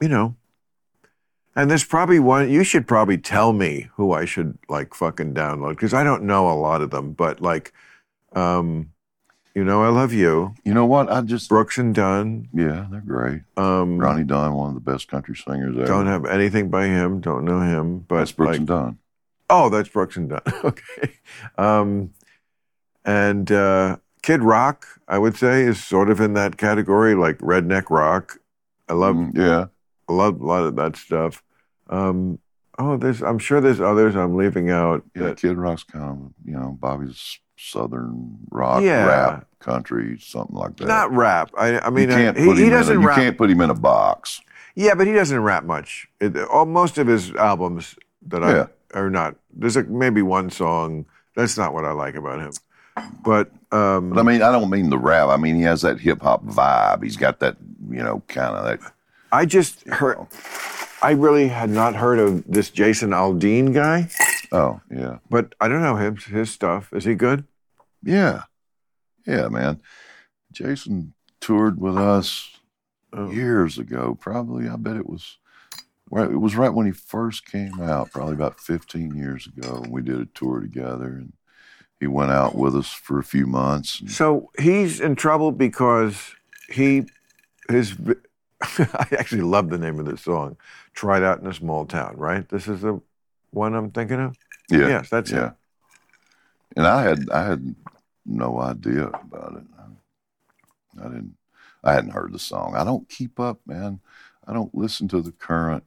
you know, and there's probably one, you should probably tell me who I should like fucking download because I don't know a lot of them, but like, um, you know, I love you, You know what? I just, Brooks and Dunn. yeah, they're great. Um, Ronnie Dunn, one of the best country singers ever. Don't have anything by him. Don't know him. But That's Brooks like, and Dunn. oh, that's Brooks and Dunn. okay. Um, and uh, Kid Rock, I would say, is sort of in that category, like redneck rock. I love, Mm, yeah. I love a lot of that stuff. Um, oh, there's, I'm sure there's others I'm leaving out. Yeah. that- Kid Rock's kind of, you know, Bobby's southern rock, Yeah. rap, country, something like that. not rap. I, I mean, you can't uh, he, he in a- doesn't you can't put him in a box. Yeah, but he doesn't rap much. It, all, most of his albums that I Yeah. are not. There's maybe one song. That's not what I like about him. But, um, But I mean, I don't mean the rap. I mean, he has that hip hop vibe. He's got that, you know, kind of that. I just heard. I really had not heard of this Jason Aldean guy, Oh, yeah. but I don't know his his stuff. Is he good? Yeah. Yeah, man. Jason toured with us Oh. years ago. Probably, I bet it was. Right, it was right when he first came out, probably about 15 years ago. We did a tour together, and he went out with us for a few months. and- So he's in trouble because he his. I actually love the name of this song. Try That in a Small Town, right? This is the one I'm thinking of. yeah, Yes, that's yeah. it. And I had I had no idea about it. I didn't. I hadn't heard the song. I don't keep up, man. I don't listen to the current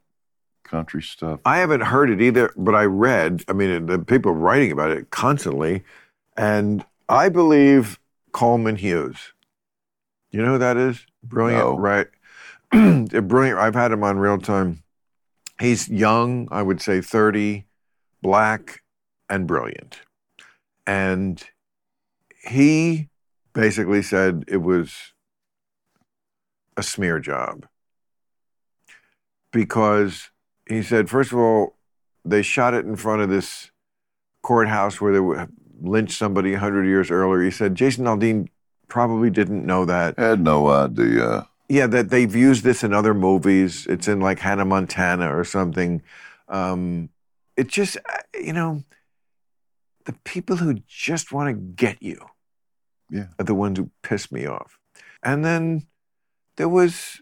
country stuff. I haven't heard it either, but I read. I mean, the people writing about it constantly, and I believe Coleman Hughes You know who that is? Brilliant, No. right? Brilliant. I've had him on real time. He's young, I would say 30, black, and brilliant. And he basically said it was a smear job because he said, first of all, they shot it in front of this courthouse where they lynched somebody 100 years earlier. He said Jason Aldean probably didn't know that. Had no idea. Yeah, that they've used this in other movies. It's in like Hannah Montana or something. Um, it just, uh, you know, the people who just want to get you Yeah. are the ones who piss me off. And then there was,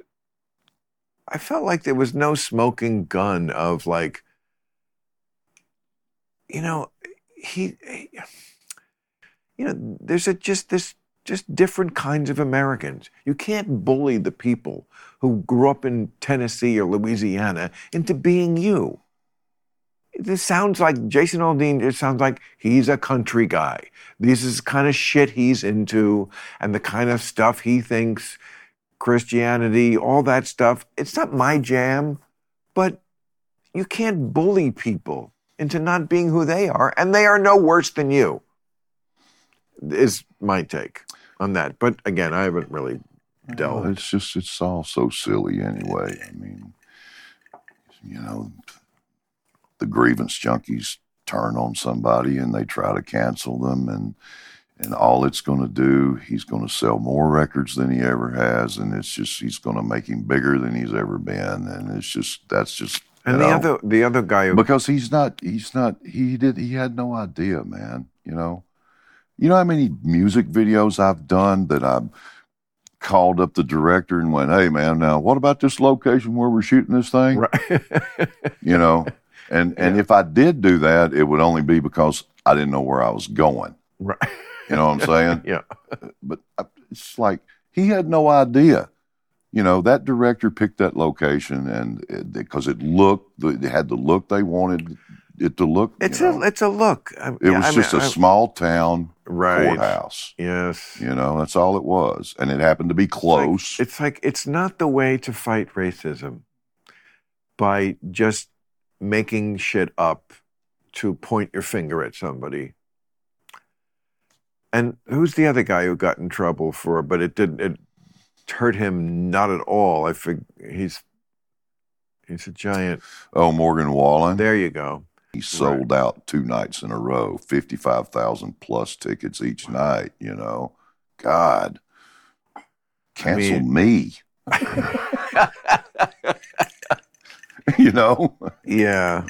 I felt like there was no smoking gun of like, you know, he, he- you know, there's a just this just different kinds of Americans. You can't bully the people who grew up in Tennessee or Louisiana into being you. This sounds like Jason Aldean. It sounds like he's a country guy. This is the kind of shit he's into, and the kind of stuff he thinks Christianity, all that stuff. It's not my jam, but you can't bully people into not being who they are, and they are no worse than you. Is my take on that. But again, I haven't really Well, delved. it's just it's all so silly anyway. I mean, you know, the grievance junkies turn on somebody and they try to cancel them and and all it's going to do, he's going to sell more records than he ever has, and it's just he's going to make him bigger than he's ever been, and it's just that's just And the know, other the other guy who because he's not he's not he did he had no idea man you know you know how many music videos i've done that I've called up the director and went hey man now what about this location where we're shooting this thing right. you know and and if i did do that it would only be because i didn't know where i was going right. you know what i'm saying Yeah. but I- it's like he had no idea. You know, that director picked that location and uh, because it, looked, it had the look they wanted it to look. It's know. a it's a look. I- it yeah, was I just mean, a I- small town right. courthouse. Yes. You know, that's all it was, and it happened to be close. It's like it's not the way to fight racism by just making shit up to point your finger at somebody. And who's the other guy who got in trouble for? But it didn't. It hurt him not at all. I fig- he's he's a giant. oh, Morgan Wallen, There you go. He sold out two nights in a row, fifty-five thousand plus tickets each night. You know, God, cancel mean- me. you know. Yeah.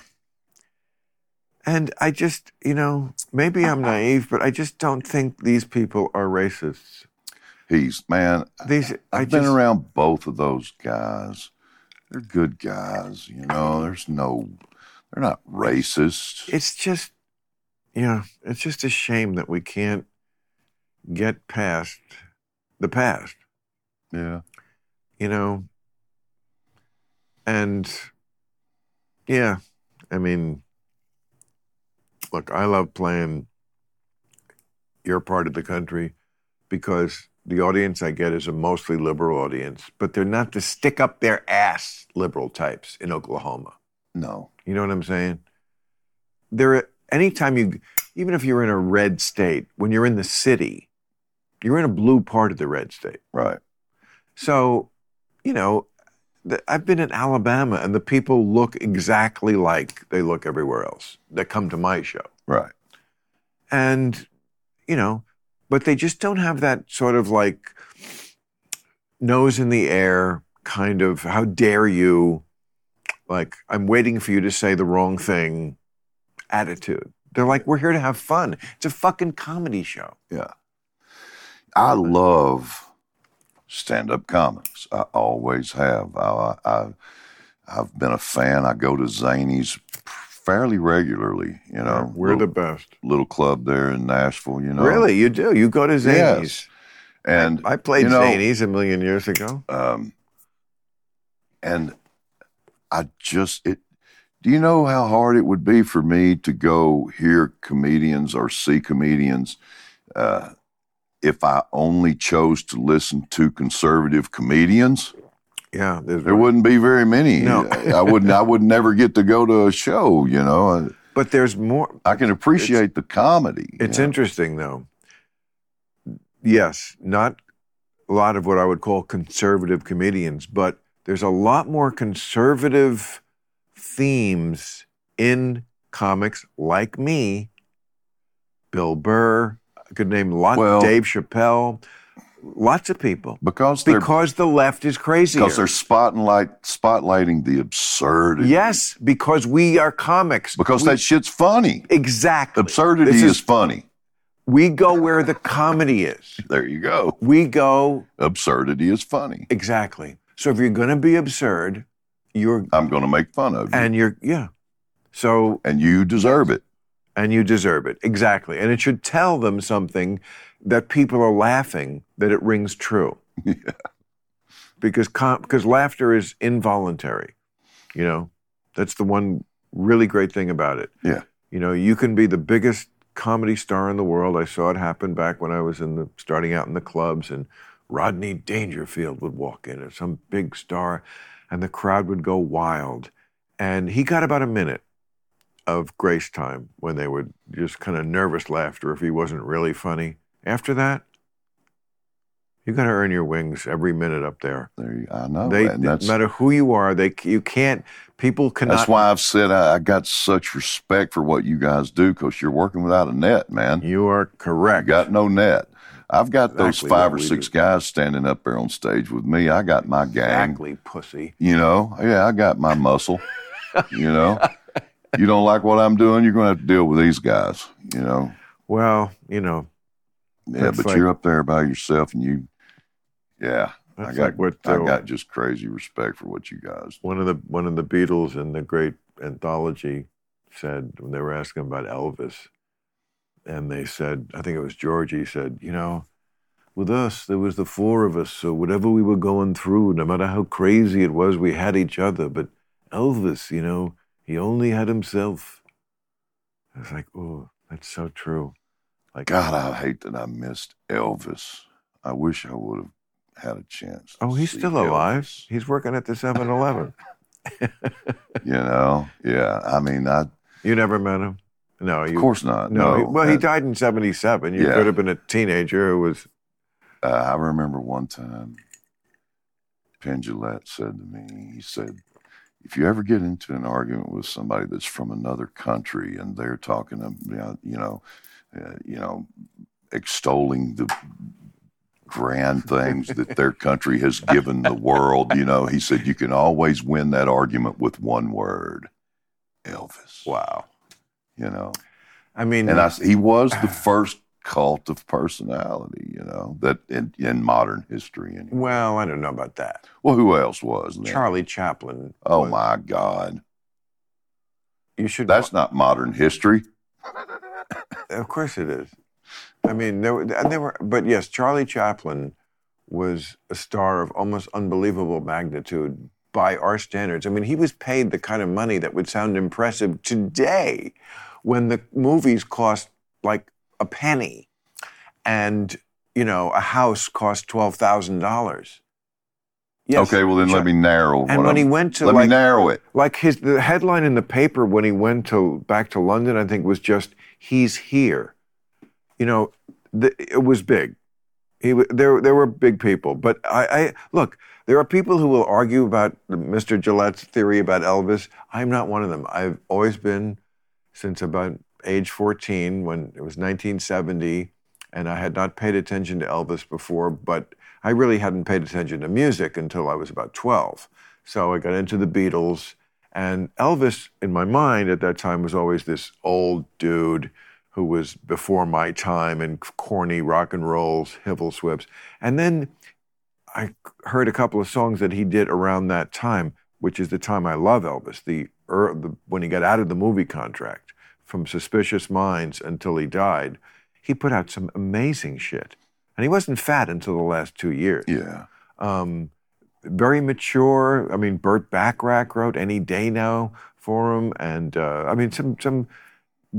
And I just, you know, maybe I'm naive, but I just don't think these people are racists. He's man. These, I I've been just, around both of those guys. They're good guys, you know. There's no, they're not racist. it's just, you know, it's just a shame that we can't get past the past, yeah, you know? And yeah, I mean, look, I love playing your part of the country because the audience I get is a mostly liberal audience, but they're not the stick up their ass liberal types in Oklahoma. no, You know what I'm saying? There, anytime you, even if you're in a red state, when you're in the city, you're in a blue part of the red state. right. So, you know, the, I've been in Alabama, and the people look exactly like they look everywhere else that come to my show, Right. and you know, but they just don't have that sort of like nose in the air kind of how dare you like i'm waiting for you to say the wrong thing attitude they're like we're here to have fun it's a fucking comedy show Yeah. I love stand-up comics. I always have. I, I, I've been a fan. I go to Zanies fairly regularly. You know, we're little, the best little club there in Nashville. You know, really you do you go to Zanies And i played you know, Zanies a million years ago Um, and I just it. Do you know how hard it would be for me to go hear comedians or see comedians uh, if I only chose to listen to conservative comedians, Yeah, there wouldn't be very many. No. I wouldn't. I would never get to go to a show. You know, but there's more. I can appreciate the comedy. It's you know. interesting though. Yes, not a lot of what I would call conservative comedians, but there's a lot more conservative themes in comics like me, Bill Burr, I could name lot Well- Dave Chappelle, lots of people. because Because the left is crazy. because they're spotlight spotlighting the absurdity. Yes, because we are comics. Because we, that shit's funny. exactly Absurdity This is, funny. we go where the comedy is. There you go. We go Absurdity is funny. Exactly. So if you're going to be absurd, you're I'm going to make fun of you, and you're yeah. So and you deserve it. and you deserve it exactly, and it should tell them something that people are laughing that it rings true. Yeah. Because com- because laughter is involuntary, you know. That's the one really great thing about it. Yeah. You know, you can be the biggest comedy star in the world. I saw it happen back when I was in the starting out in the clubs and Rodney Dangerfield would walk in or some big star and the crowd would go wild. And he got about a minute of grace time when they would just kind of nervous laughter if he wasn't really funny. After that, you got to earn your wings every minute up there. There you, I know, They, no matter who you are, they you can't. People cannot. that's why I've said I, I got such respect for what you guys do because you're working without a net, man. You you are correct. got no net. I've got those five or six do. guys standing up there on stage with me. I got my gang. exactly, pussy. You know, yeah, I got my muscle. you know, you don't like what I'm doing, you're going to have to deal with these guys. You know, Well, you know, yeah, but like- you're up there by yourself, and you, yeah, I got, like what I uh, got just crazy respect for what you guys. one of the one of the Beatles in the great anthology said when they were asking about Elvis, and they said, I think it was Georgie said, you know, with us there was the four of us, so whatever we were going through, no matter how crazy it was, we had each other. But Elvis, you know, he only had himself. I was like, oh, that's so true. Like God, I hate that I missed Elvis. I wish I would have had a chance. Oh, he's still alive. Elvis. He's working at the 7-Eleven. You know, yeah. I mean, I you never met him? No, of you. course not. No, No, well, he died in '77. You Yeah. could have been a teenager who was. Uh, I remember one time, Penn Jillette said to me, he said, if you ever get into an argument with somebody that's from another country and they're talking about, you know, uh, you know, extolling the grand things that their country has given the world, you know, he said, you can always win that argument with one word, Elvis. Wow. You know, I mean, and I, uh, he was the first cult of personality, you know, that in, in modern history. Anyway. well, I don't know about that. Well, who else was? Charlie Chaplin. Oh was- my God, You should. that's not modern history. Of course it is. I mean, there, were- there were, but yes, Charlie Chaplin was a star of almost unbelievable magnitude by our standards. I mean, he was paid the kind of money that would sound impressive today when the movies cost like a penny and, you know, a house cost $12,000. Yes. okay, well then let me narrow. And when he I'm- went to let like me narrow it. like his the headline in the paper when he went to back to London, I think was just "He's here." You know, the, it was big. He there there were big people, but I, I look. There are people who will argue about Mr. Jillette's theory about Elvis. I'm not one of them. I've always been since about age 14 when it was 1970, and I had not paid attention to Elvis before, but I really hadn't paid attention to music until I was about 12. So I got into the Beatles, and Elvis, in my mind at that time, was always this old dude who was before my time and corny rock and rolls, Hivil Swips. And then I heard a couple of songs that he did around that time, which is the time I love Elvis, the, er, the when he got out of the movie contract from Suspicious Minds until he died. He put out some amazing shit. And he wasn't fat until the last two years Yeah, um, very mature. I mean, Burt Bacharach wrote "Any Day Now" for him, and uh, I mean, some some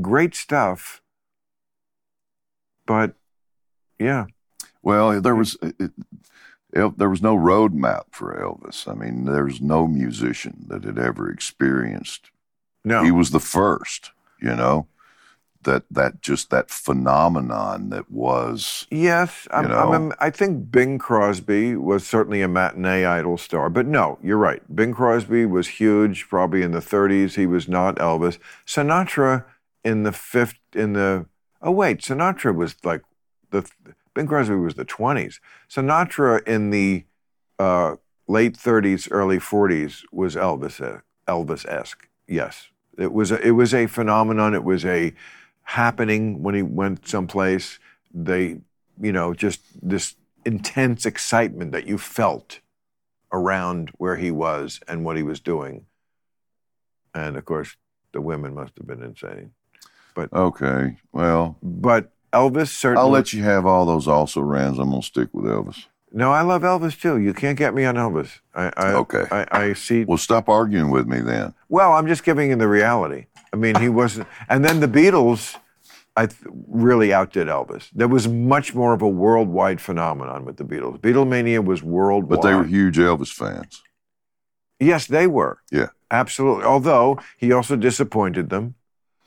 great stuff. But yeah, Well, there was it, it, El- there was no roadmap for Elvis. I mean, there's no musician that had ever experienced. No, He was the first, you know, that that just that phenomenon that was. Yes, I'm, You know? I'm- I think Bing Crosby was certainly a matinee idol star. But no, you're right. Bing Crosby was huge, probably in the 30s. He was not Elvis. Sinatra in the fifth, in the oh wait, Sinatra was like the Bing Crosby was the 20s. Sinatra in the uh, late 30s, early 40s was Elvis Elvis esque. Yes, it was a, it was a phenomenon. It was a happening when he went someplace. They, you know, just this intense excitement that you felt around where he was and what he was doing. And of course, the women must have been insane. But okay, well, But Elvis certainly. I'll let you have all those also rans. I'm gonna stick with Elvis. No, I love Elvis too. You can't get me on Elvis. I, I Okay. I, I see. Well, stop arguing with me then. Well, I'm just giving you the reality. I mean, he wasn't. And then the Beatles, I th- really outdid Elvis. There was much more of a worldwide phenomenon with the Beatles. Beatlemania was worldwide. But they were huge Elvis fans. Yes, they were. Yeah. Absolutely. Although he also disappointed them.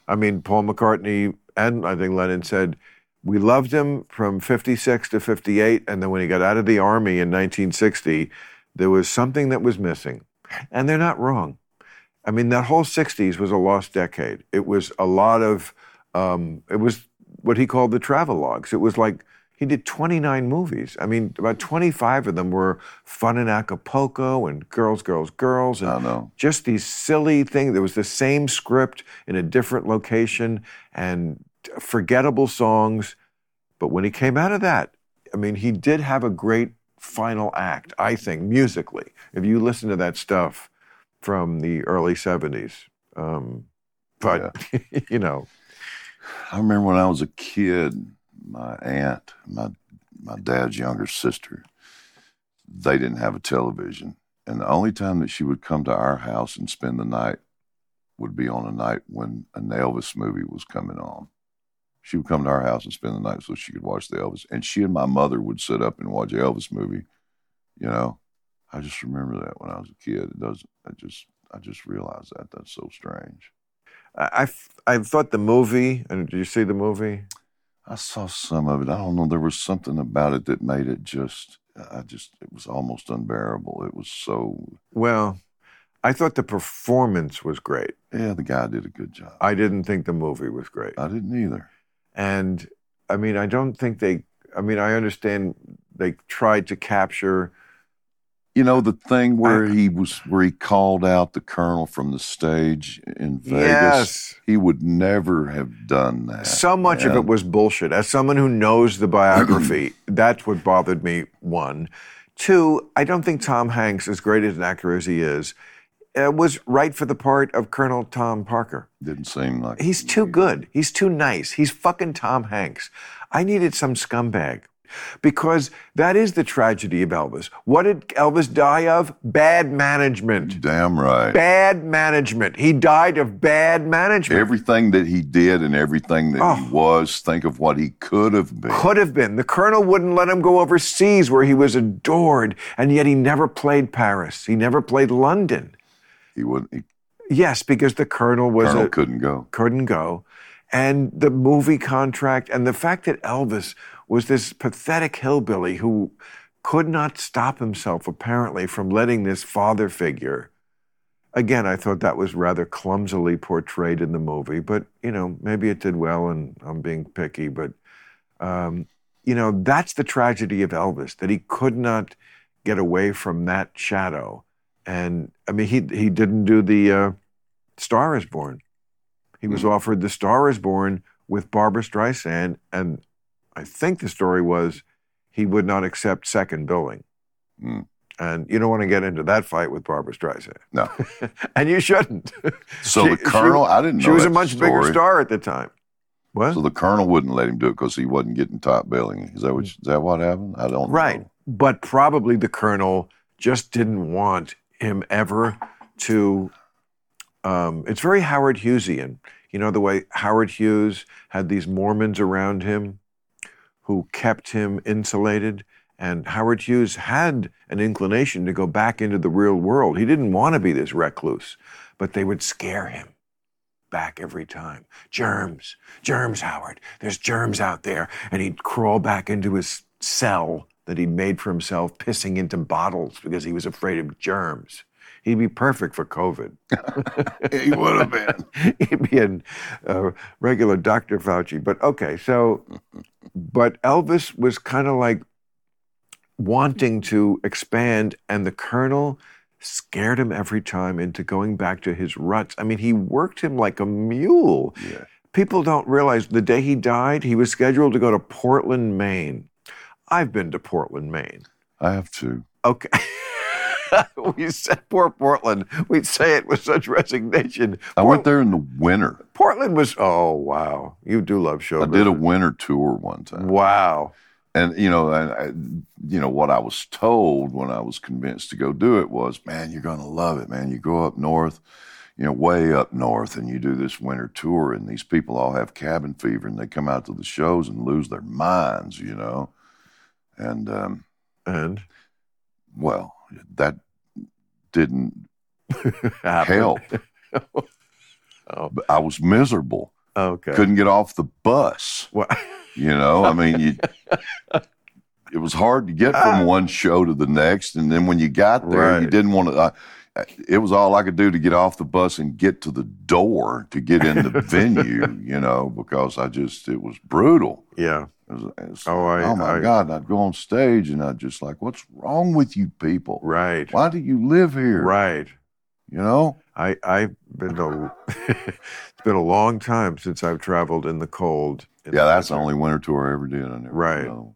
I mean, Paul McCartney and I think Lennon said, we loved him from 56 to 58. And then when he got out of the army in 1960, there was something that was missing. And they're not wrong. I mean, that whole 60s was a lost decade. It was a lot of, um, it was what he called the travelogues. It was like he did 29 movies. I mean, about 25 of them were fun in Acapulco and girls, girls, girls. And I know. just these silly things. There was the same script in a different location and forgettable songs. But when he came out of that, I mean, he did have a great final act, I think, musically. If you listen to that stuff from the early 70s. Um, but, you know, I remember when I was a kid, my aunt, my my dad's younger sister, they didn't have a television, and the only time that she would come to our house and spend the night would be on a night when an Elvis movie was coming on. She would come to our house and spend the night so she could watch the Elvis, and she and my mother would sit up and watch the Elvis movie. You know, I just remember that when I was a kid. It doesn't. I just I just realized that that's so strange. I, I, I thought the movie, and did you see the movie? I saw some of it. I don't know. There was something about it that made it just. I just. It was almost unbearable. It was so. Well, I thought the performance was great. Yeah, the guy did a good job. I didn't think the movie was great. I didn't either. And I mean, I don't think they, I mean, I understand they tried to capture, You know the thing where I- he was, where he called out the colonel from the stage in Vegas. Yes. He would never have done that. so much of it was bullshit. As someone who knows the biography, that's what bothered me, one. Two, I don't think Tom Hanks, as great as an actor as he is, uh, was right for the part of Colonel Tom Parker. didn't seem like He's too good. He's too nice. He's fucking Tom Hanks. I needed some scumbag. Because that is the tragedy of Elvis. What did Elvis die of? Bad management. Damn right. Bad management. He died of bad management. Everything that he did and everything that he Oh. was, think of what he could have been. Could have been. The colonel wouldn't let him go overseas where he was adored, and yet he never played Paris. He never played London. He wouldn't. He, Yes, because the colonel was Colonel a, couldn't go. couldn't go. And the movie contract and the fact that Elvis was this pathetic hillbilly who could not stop himself, apparently, from letting this father figure. Again, I thought that was rather clumsily portrayed in the movie, but, you know, maybe it did well and I'm being picky, but, um, you know, that's the tragedy of Elvis, that he could not get away from that shadow. And, I mean, he, he didn't do the uh, Star is Born. He was Mhm. offered The Star is Born with Barbra Streisand, and I think the story was he would not accept second billing. Mm. And you don't want to get into that fight with Barbra Streisand. No. and you shouldn't. So She- the colonel, she, I didn't know she was a much bigger star at the time. What? So the colonel wouldn't let him do it because he wasn't getting top billing. Is that what? Is that what happened? I don't Right. know. But probably the colonel just didn't want him ever to. Um, it's very Howard Hughesian. You know, the way Howard Hughes had these Mormons around him who kept him insulated. And Howard Hughes had an inclination to go back into the real world. He didn't want to be this recluse, but they would scare him back every time. Germs, germs, Howard. There's germs out there. And he'd crawl back into his cell that he'd made for himself, pissing into bottles because he was afraid of germs. He'd be perfect for COVID. he would have been. He'd be a uh, regular Dr. Fauci. But okay, so, but Elvis was kind of like wanting to expand, and the Colonel scared him every time into going back to his ruts. I mean, he worked him like a mule. Yeah. People don't realize the day he died, he was scheduled to go to Portland, Maine. I've been to Portland, Maine. I have to. Okay. we said poor Portland. We'd say it with such resignation. I Port- went there in the winter. Portland was. Oh wow, you do love show. I did a winter tour one time. Wow. and you know, I, I, you know what I was told when I was convinced to go do it was, man, you're going to love it, man. You go up north, you know, way up north, and you do this winter tour, and these people all have cabin fever, and they come out to the shows and lose their minds, you know, and um, And well, that didn't help. Oh. I was miserable. Okay. Couldn't get off the bus. Well, You know, I mean, you, it was hard to get from one show to the next, and then when you got there, you didn't want to. Uh, it was all I could do to get off the bus and get to the door to get in the venue. You know, because I just it was brutal. yeah. It was, it was- Oh, I- oh my I- God! And I'd go on stage and I'd just like, what's wrong with you people? Right. Why do you live here? Right. You know. I I've been to. it's been a long time since I've traveled in the cold. in Yeah, that's the only winter tour I ever did. I never. Right. know.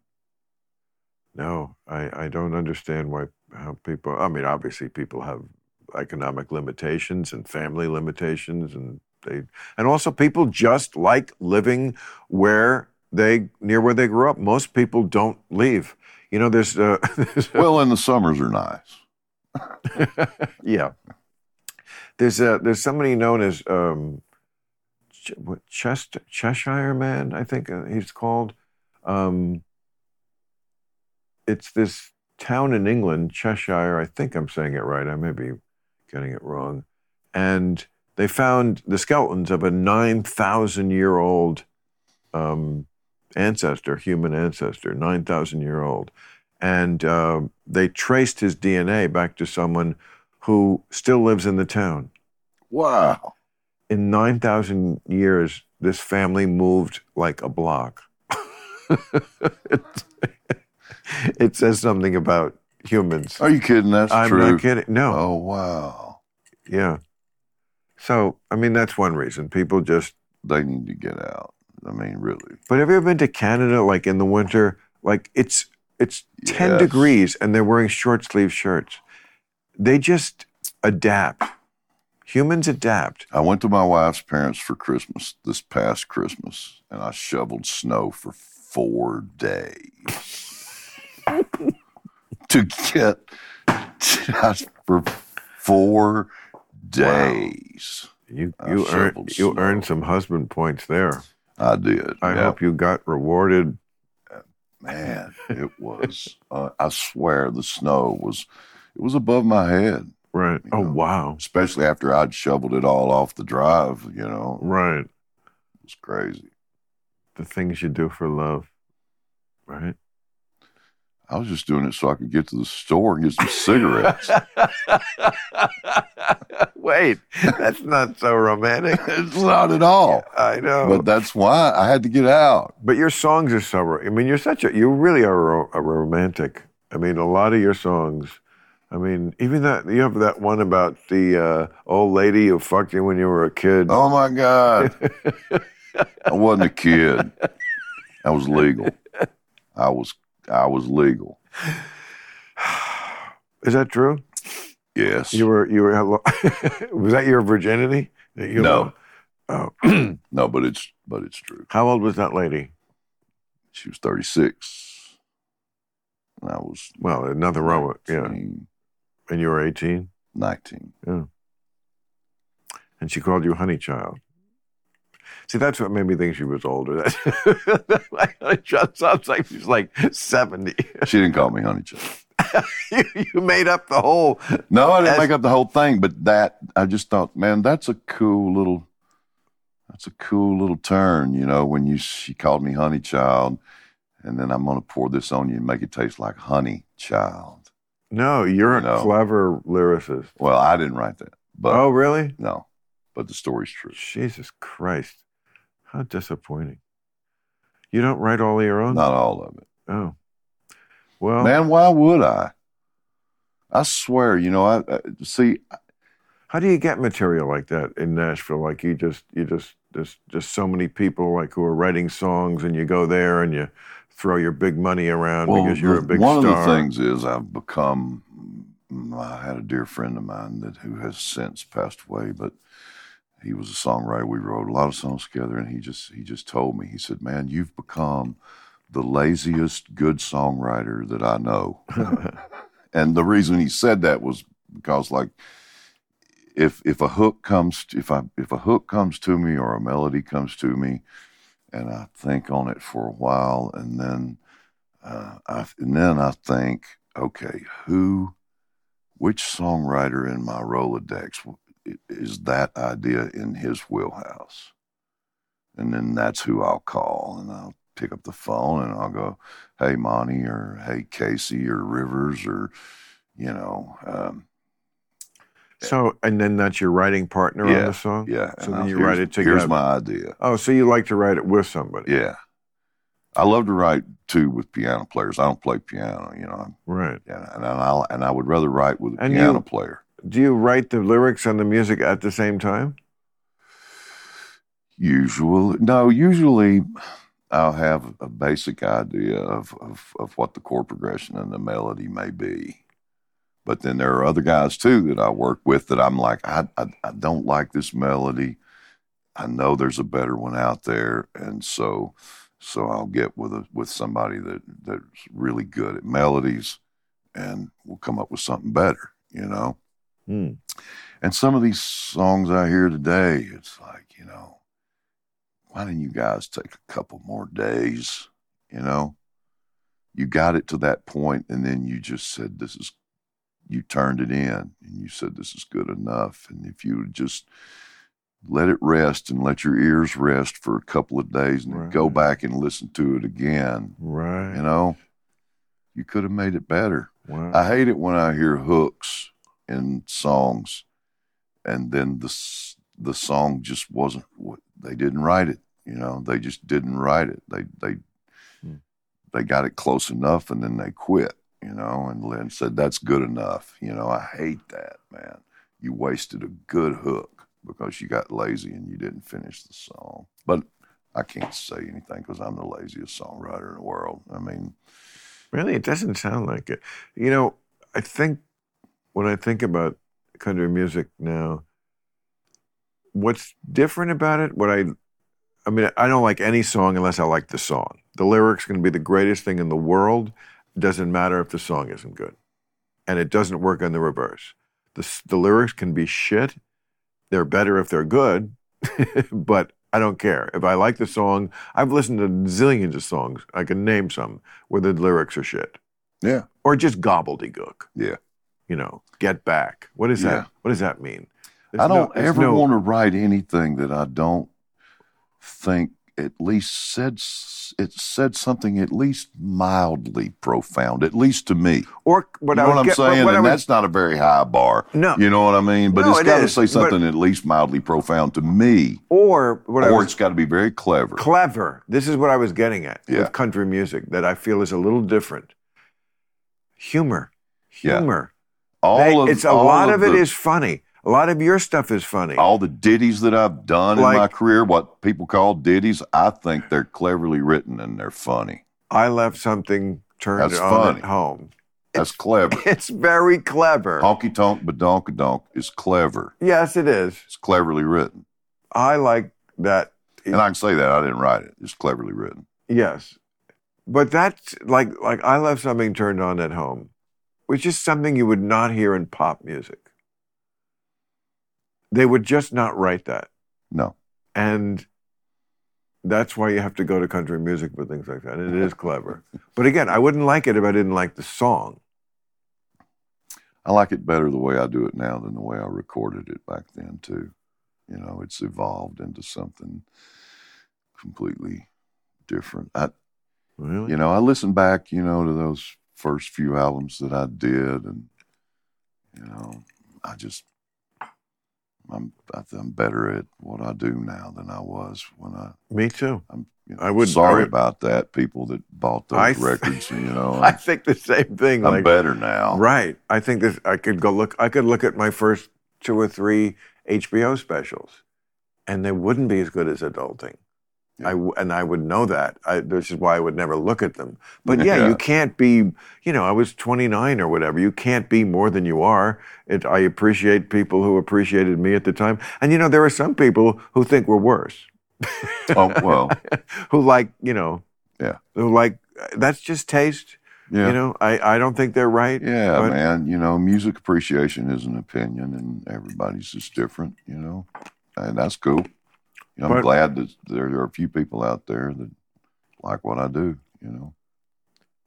No, I, I don't understand why how people. I mean, obviously, people have economic limitations and family limitations, and they and also people just like living where they near where they grew up. Most people don't leave. You know, there's, uh, there's Well, and the summers are nice. yeah. There's uh, there's somebody known as um, Ch- what, Chester, Cheshire Man, I think uh, he's called. Um, it's this town in England, Cheshire. I think I'm saying it right. I may be getting it wrong. And they found the skeletons of a 9,000 year old um, ancestor, human ancestor, 9,000 year old. And uh, they traced his DNA back to someone who still lives in the town. Wow. In 9,000 years, this family moved like a block. it, it says something about humans. Are you kidding? That's true. I'm not kidding. No. Oh wow. Yeah. So, I mean, that's one reason. People just. They need to get out. I mean, really. But have you ever been to Canada, like in the winter? Like it's it's ten Yes. degrees, and they're wearing short sleeve shirts. They just adapt. Humans adapt. I went to my wife's parents for Christmas this past Christmas, and I shoveled snow for four days to get just for four days. You you earned you earned some husband points there. I did. I yeah. hope you got rewarded. Man, it was. uh, I swear, the snow was. It was above my head, Right. Oh know. wow. especially after I'd shoveled it all off the drive. You know, Right. it was crazy. The things you do for love. Right. I was just doing it so I could get to the store and get some cigarettes. Wait, that's not so romantic. it's not at all. I know. But that's why I had to get out. But your songs are so. I mean, you're such a. You really are a, a romantic. I mean, a lot of your songs. I mean, even that you have that one about the uh, old lady who fucked you when you were a kid. Oh my God. I wasn't a kid. I was legal. I was I was legal. Is that true? Yes. You were. You were. was that your virginity? That you No. Oh. no, but it's but it's true. How old was that lady? She was 36. And I was Well, another wrong with yeah. And you were 18, 19. and she called you honey child. See, that's what made me think she was older. Just sounds like she's like seventy. She didn't call me honey child. you, you made up the whole. No, I didn't make up the whole thing, but that I just thought, man, that's a cool little, that's a cool little turn, you know. When you she called me honey child, and then I'm gonna pour this on you and make it taste like honey child. No, you're a clever lyricist. Well, I didn't write that, but oh, really? no, but the story's true. Jesus Christ, how disappointing! You don't write all your own. Not all of it, Oh, well, man. Why would I? I swear, you know, I, I see. how do you get material like that in Nashville? Like you just, you just, there's just so many people like who are writing songs, and you go there and you throw your big money around because you're a the- big one star. of the things is I've become. I had a dear friend of mine that who has since passed away, but he was a songwriter. We wrote a lot of songs together, and he just he just told me he said, "Man, you've become the laziest good songwriter that I know." and the reason he said that was because like if if a hook comes if I if a hook comes to me or a melody comes to me and I think on it for a while and then uh, I, and then I think okay who which songwriter in my Rolodex is that idea in his wheelhouse and then that's who I'll call and I'll pick up the phone and I'll go hey Monty or hey Casey or Rivers or you know um, So, and then that's your writing partner on the song. yeah So and then I'll- you write it together. here's my idea Oh, so you like to write it with somebody? Yeah. I love to write too with piano players. I don't play piano, you know. I'm- Right. Yeah, and I and I would rather write with a And piano you- player. Do you write the lyrics and the music at the same time? Usually, no. Usually, I'll have a basic idea of, of of what the chord progression and the melody may be. But then there are other guys too that I work with that I'm like, I I, I don't like this melody. I know there's a better one out there, and so so I'll get with a with somebody that that's really good at melodies, and we'll come up with something better, you know. Hmm. And some of these songs I hear today, it's like, you know, why didn't you guys take a couple more days? You know, you got it to that point, and then you just said, This is, you turned it in, and you said, This is good enough. And if you would just let it rest and let your ears rest for a couple of days and then go back and listen to it again, Right. you know, you could have made it better. Wow. I hate it when I hear hooks in songs, and then the the song just wasn't. what They didn't write it. You know, they just didn't write it. They they Hmm. they got it close enough, and then they quit. You know, and Lynn said that's good enough. You know, I hate that man. You wasted a good hook because you got lazy and you didn't finish the song. But I can't say anything because I'm the laziest songwriter in the world. I mean, Really, it doesn't sound like it. You know, I think when I think about country music now, what's different about it, what I, I mean, I don't like any song unless I like the song. The lyrics can be the greatest thing in the world. It doesn't matter if the song isn't good. And it doesn't work on the reverse. The, the lyrics can be shit. They're better if they're good, but I don't care. If I like the song, I've listened to zillions of songs. I can name some where the lyrics are shit yeah, or just gobbledygook. yeah. You know, get back. What does Yeah. that? What does that mean? I don't there's ever no- want to write anything that I don't think at least said it said something at least mildly profound, at least to me. Or what you I know would what I'm get, saying? What I And would, that's not a very high bar. no. You know what I mean? But No, it's it got to is, say but- something at least mildly profound to me, or what I or was it's got to be very clever. clever. This is what I was getting at Yeah. with country music that I feel is a little different. Humor, Yeah. All They- of it's a lot of, it the- is funny. A lot of your stuff is funny. all the ditties that I've done Like- in my career, what people call ditties, I think they're cleverly written and they're funny. I left something turned That's on funny. at home. That's clever. It's very clever. Honky tonk, badonka donk is clever. Yes, it is. It's cleverly written. I like that. And I can say that I didn't write it. It's cleverly written. Yes. But that's like like I left something turned on at home, which is something you would not hear in pop music. They would just not write that. No. And that's why you have to go to country music for things like that. And it is clever. But again, I wouldn't like it if I didn't like the song. I like it better the way I do it now than the way I recorded it back then too. You know, it's evolved into something completely different. I, Really? you know, I listen back, you know, to those first few albums that I did, and you know, I just, I'm, I I'm better at what I do now than I was when I. Me too. I'm you know, I would- sorry I would- about that, people that bought those I records. You know, I think the same thing. I'm like, better now. Right. I think this. I could go look. I could look at my first two or three HBO specials, and they wouldn't be as good as adulting. I w and I would know that. I, this is why I would never look at them. But yeah, Yeah. you can't be. You know, I was 29 or whatever. You can't be more than you are. It, I appreciate people who appreciated me at the time, and you know, there are some people who think we're worse. Oh well, who like you know. Yeah. Who like that's just taste. yeah. You know, I, I don't think they're right. Yeah, but- man. You know, music appreciation is an opinion, and everybody's just different. You know, and that's cool. You know, I'm But- glad that there are a few people out there that like what I do. You know,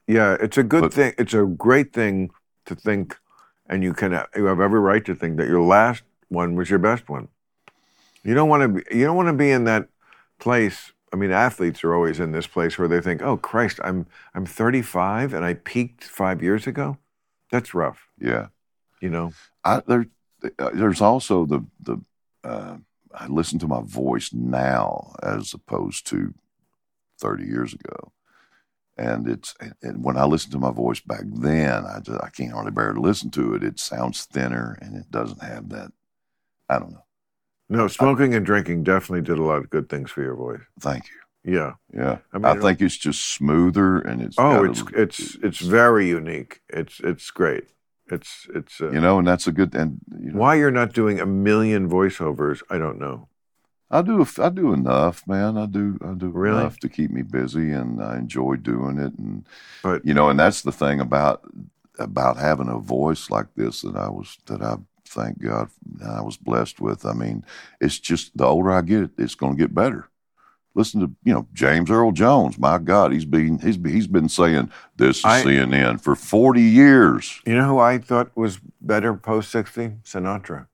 Yeah, it's a good But- thing. It's a great thing to think, and you can you have every right to think that your last one was your best one. You don't want to be. You don't want to be in that place. I mean, athletes are always in this place where they think, "Oh Christ, I'm I'm 35 and I peaked five years ago." That's rough. yeah. You know. I there, uh, there's also the the. Uh, I listen to my voice now as opposed to 30 years ago, and it's and when I listen to my voice back then, I just I can't hardly bear to listen to it. It sounds thinner, and it doesn't have that. I don't know. No, smoking and drinking definitely did a lot of good things for your voice. Thank you. Yeah. Yeah, I I, think it's just smoother and it's Oh, got a- it's it's it's very unique. It's it's great. It's it's. Uh, you know, and that's a good and you know, Why you're not doing a million voiceovers, I don't know. I do I do enough, man. I do I do Really? enough to keep me busy, and I enjoy doing it. And But- you know, and that's the thing about about having a voice like this that I was that I thank God I was blessed with. I mean, it's just the older I get, it's going to get better. Listen to you know James Earl Jones. My God, he's been he's he's been saying this is I- CNN for forty years. You know who I thought was better post 60? Sinatra.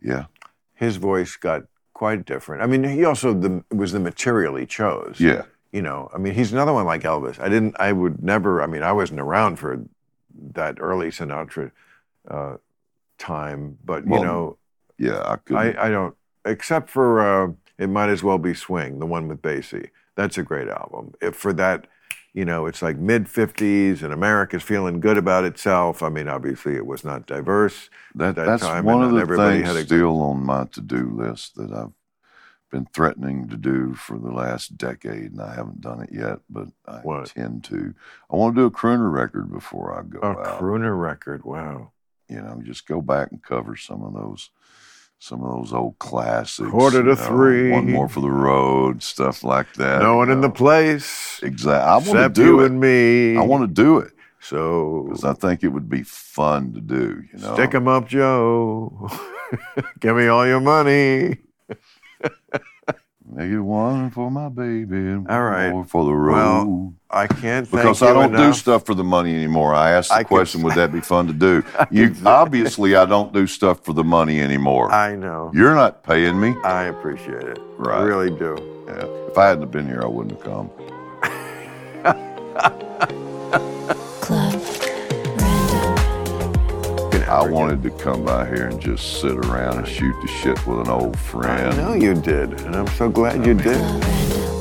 Yeah, His voice got quite different. I mean, he also the, was the material he chose. yeah. You know, I mean, he's another one like Elvis. I didn't, I would never, I mean, I wasn't around for that early Sinatra uh, time, but, you Well, know, Yeah, I could. I, I don't, except for uh, It Might As Well Be Swing, the one with Basie. That's a great album. If for that, you know, it's like mid 50s and America's feeling good about itself. I mean, obviously it was not diverse. That, that that's time, one of the things had a- still on my to-do list that I've been threatening to do for the last decade, and I haven't done it yet. But I What? intend to. I want to do a crooner record before I go A out. crooner record. Wow. you know, just go back and cover some of those, some of those old classics. Quarter to you know, three. One more for the road, stuff like that. no one you in the place. Exactly. I want to do you it. and me. I want to do it So because I think it would be fun to do. You know, stick 'em up, Joe. Give me all your money. Make it one for my baby and All one for the road. Well, I can't thank because I don't do stuff for the money anymore. I asked the I could- question, would that be fun to do? You obviously, I don't do stuff for the money anymore. I know. You're not paying me. I appreciate it. I really do. Yeah. If I hadn't have been here, I wouldn't have come. I wanted to come by here and just sit around and shoot the shit with an old friend. I know you did, and I'm so glad you did. Club Random.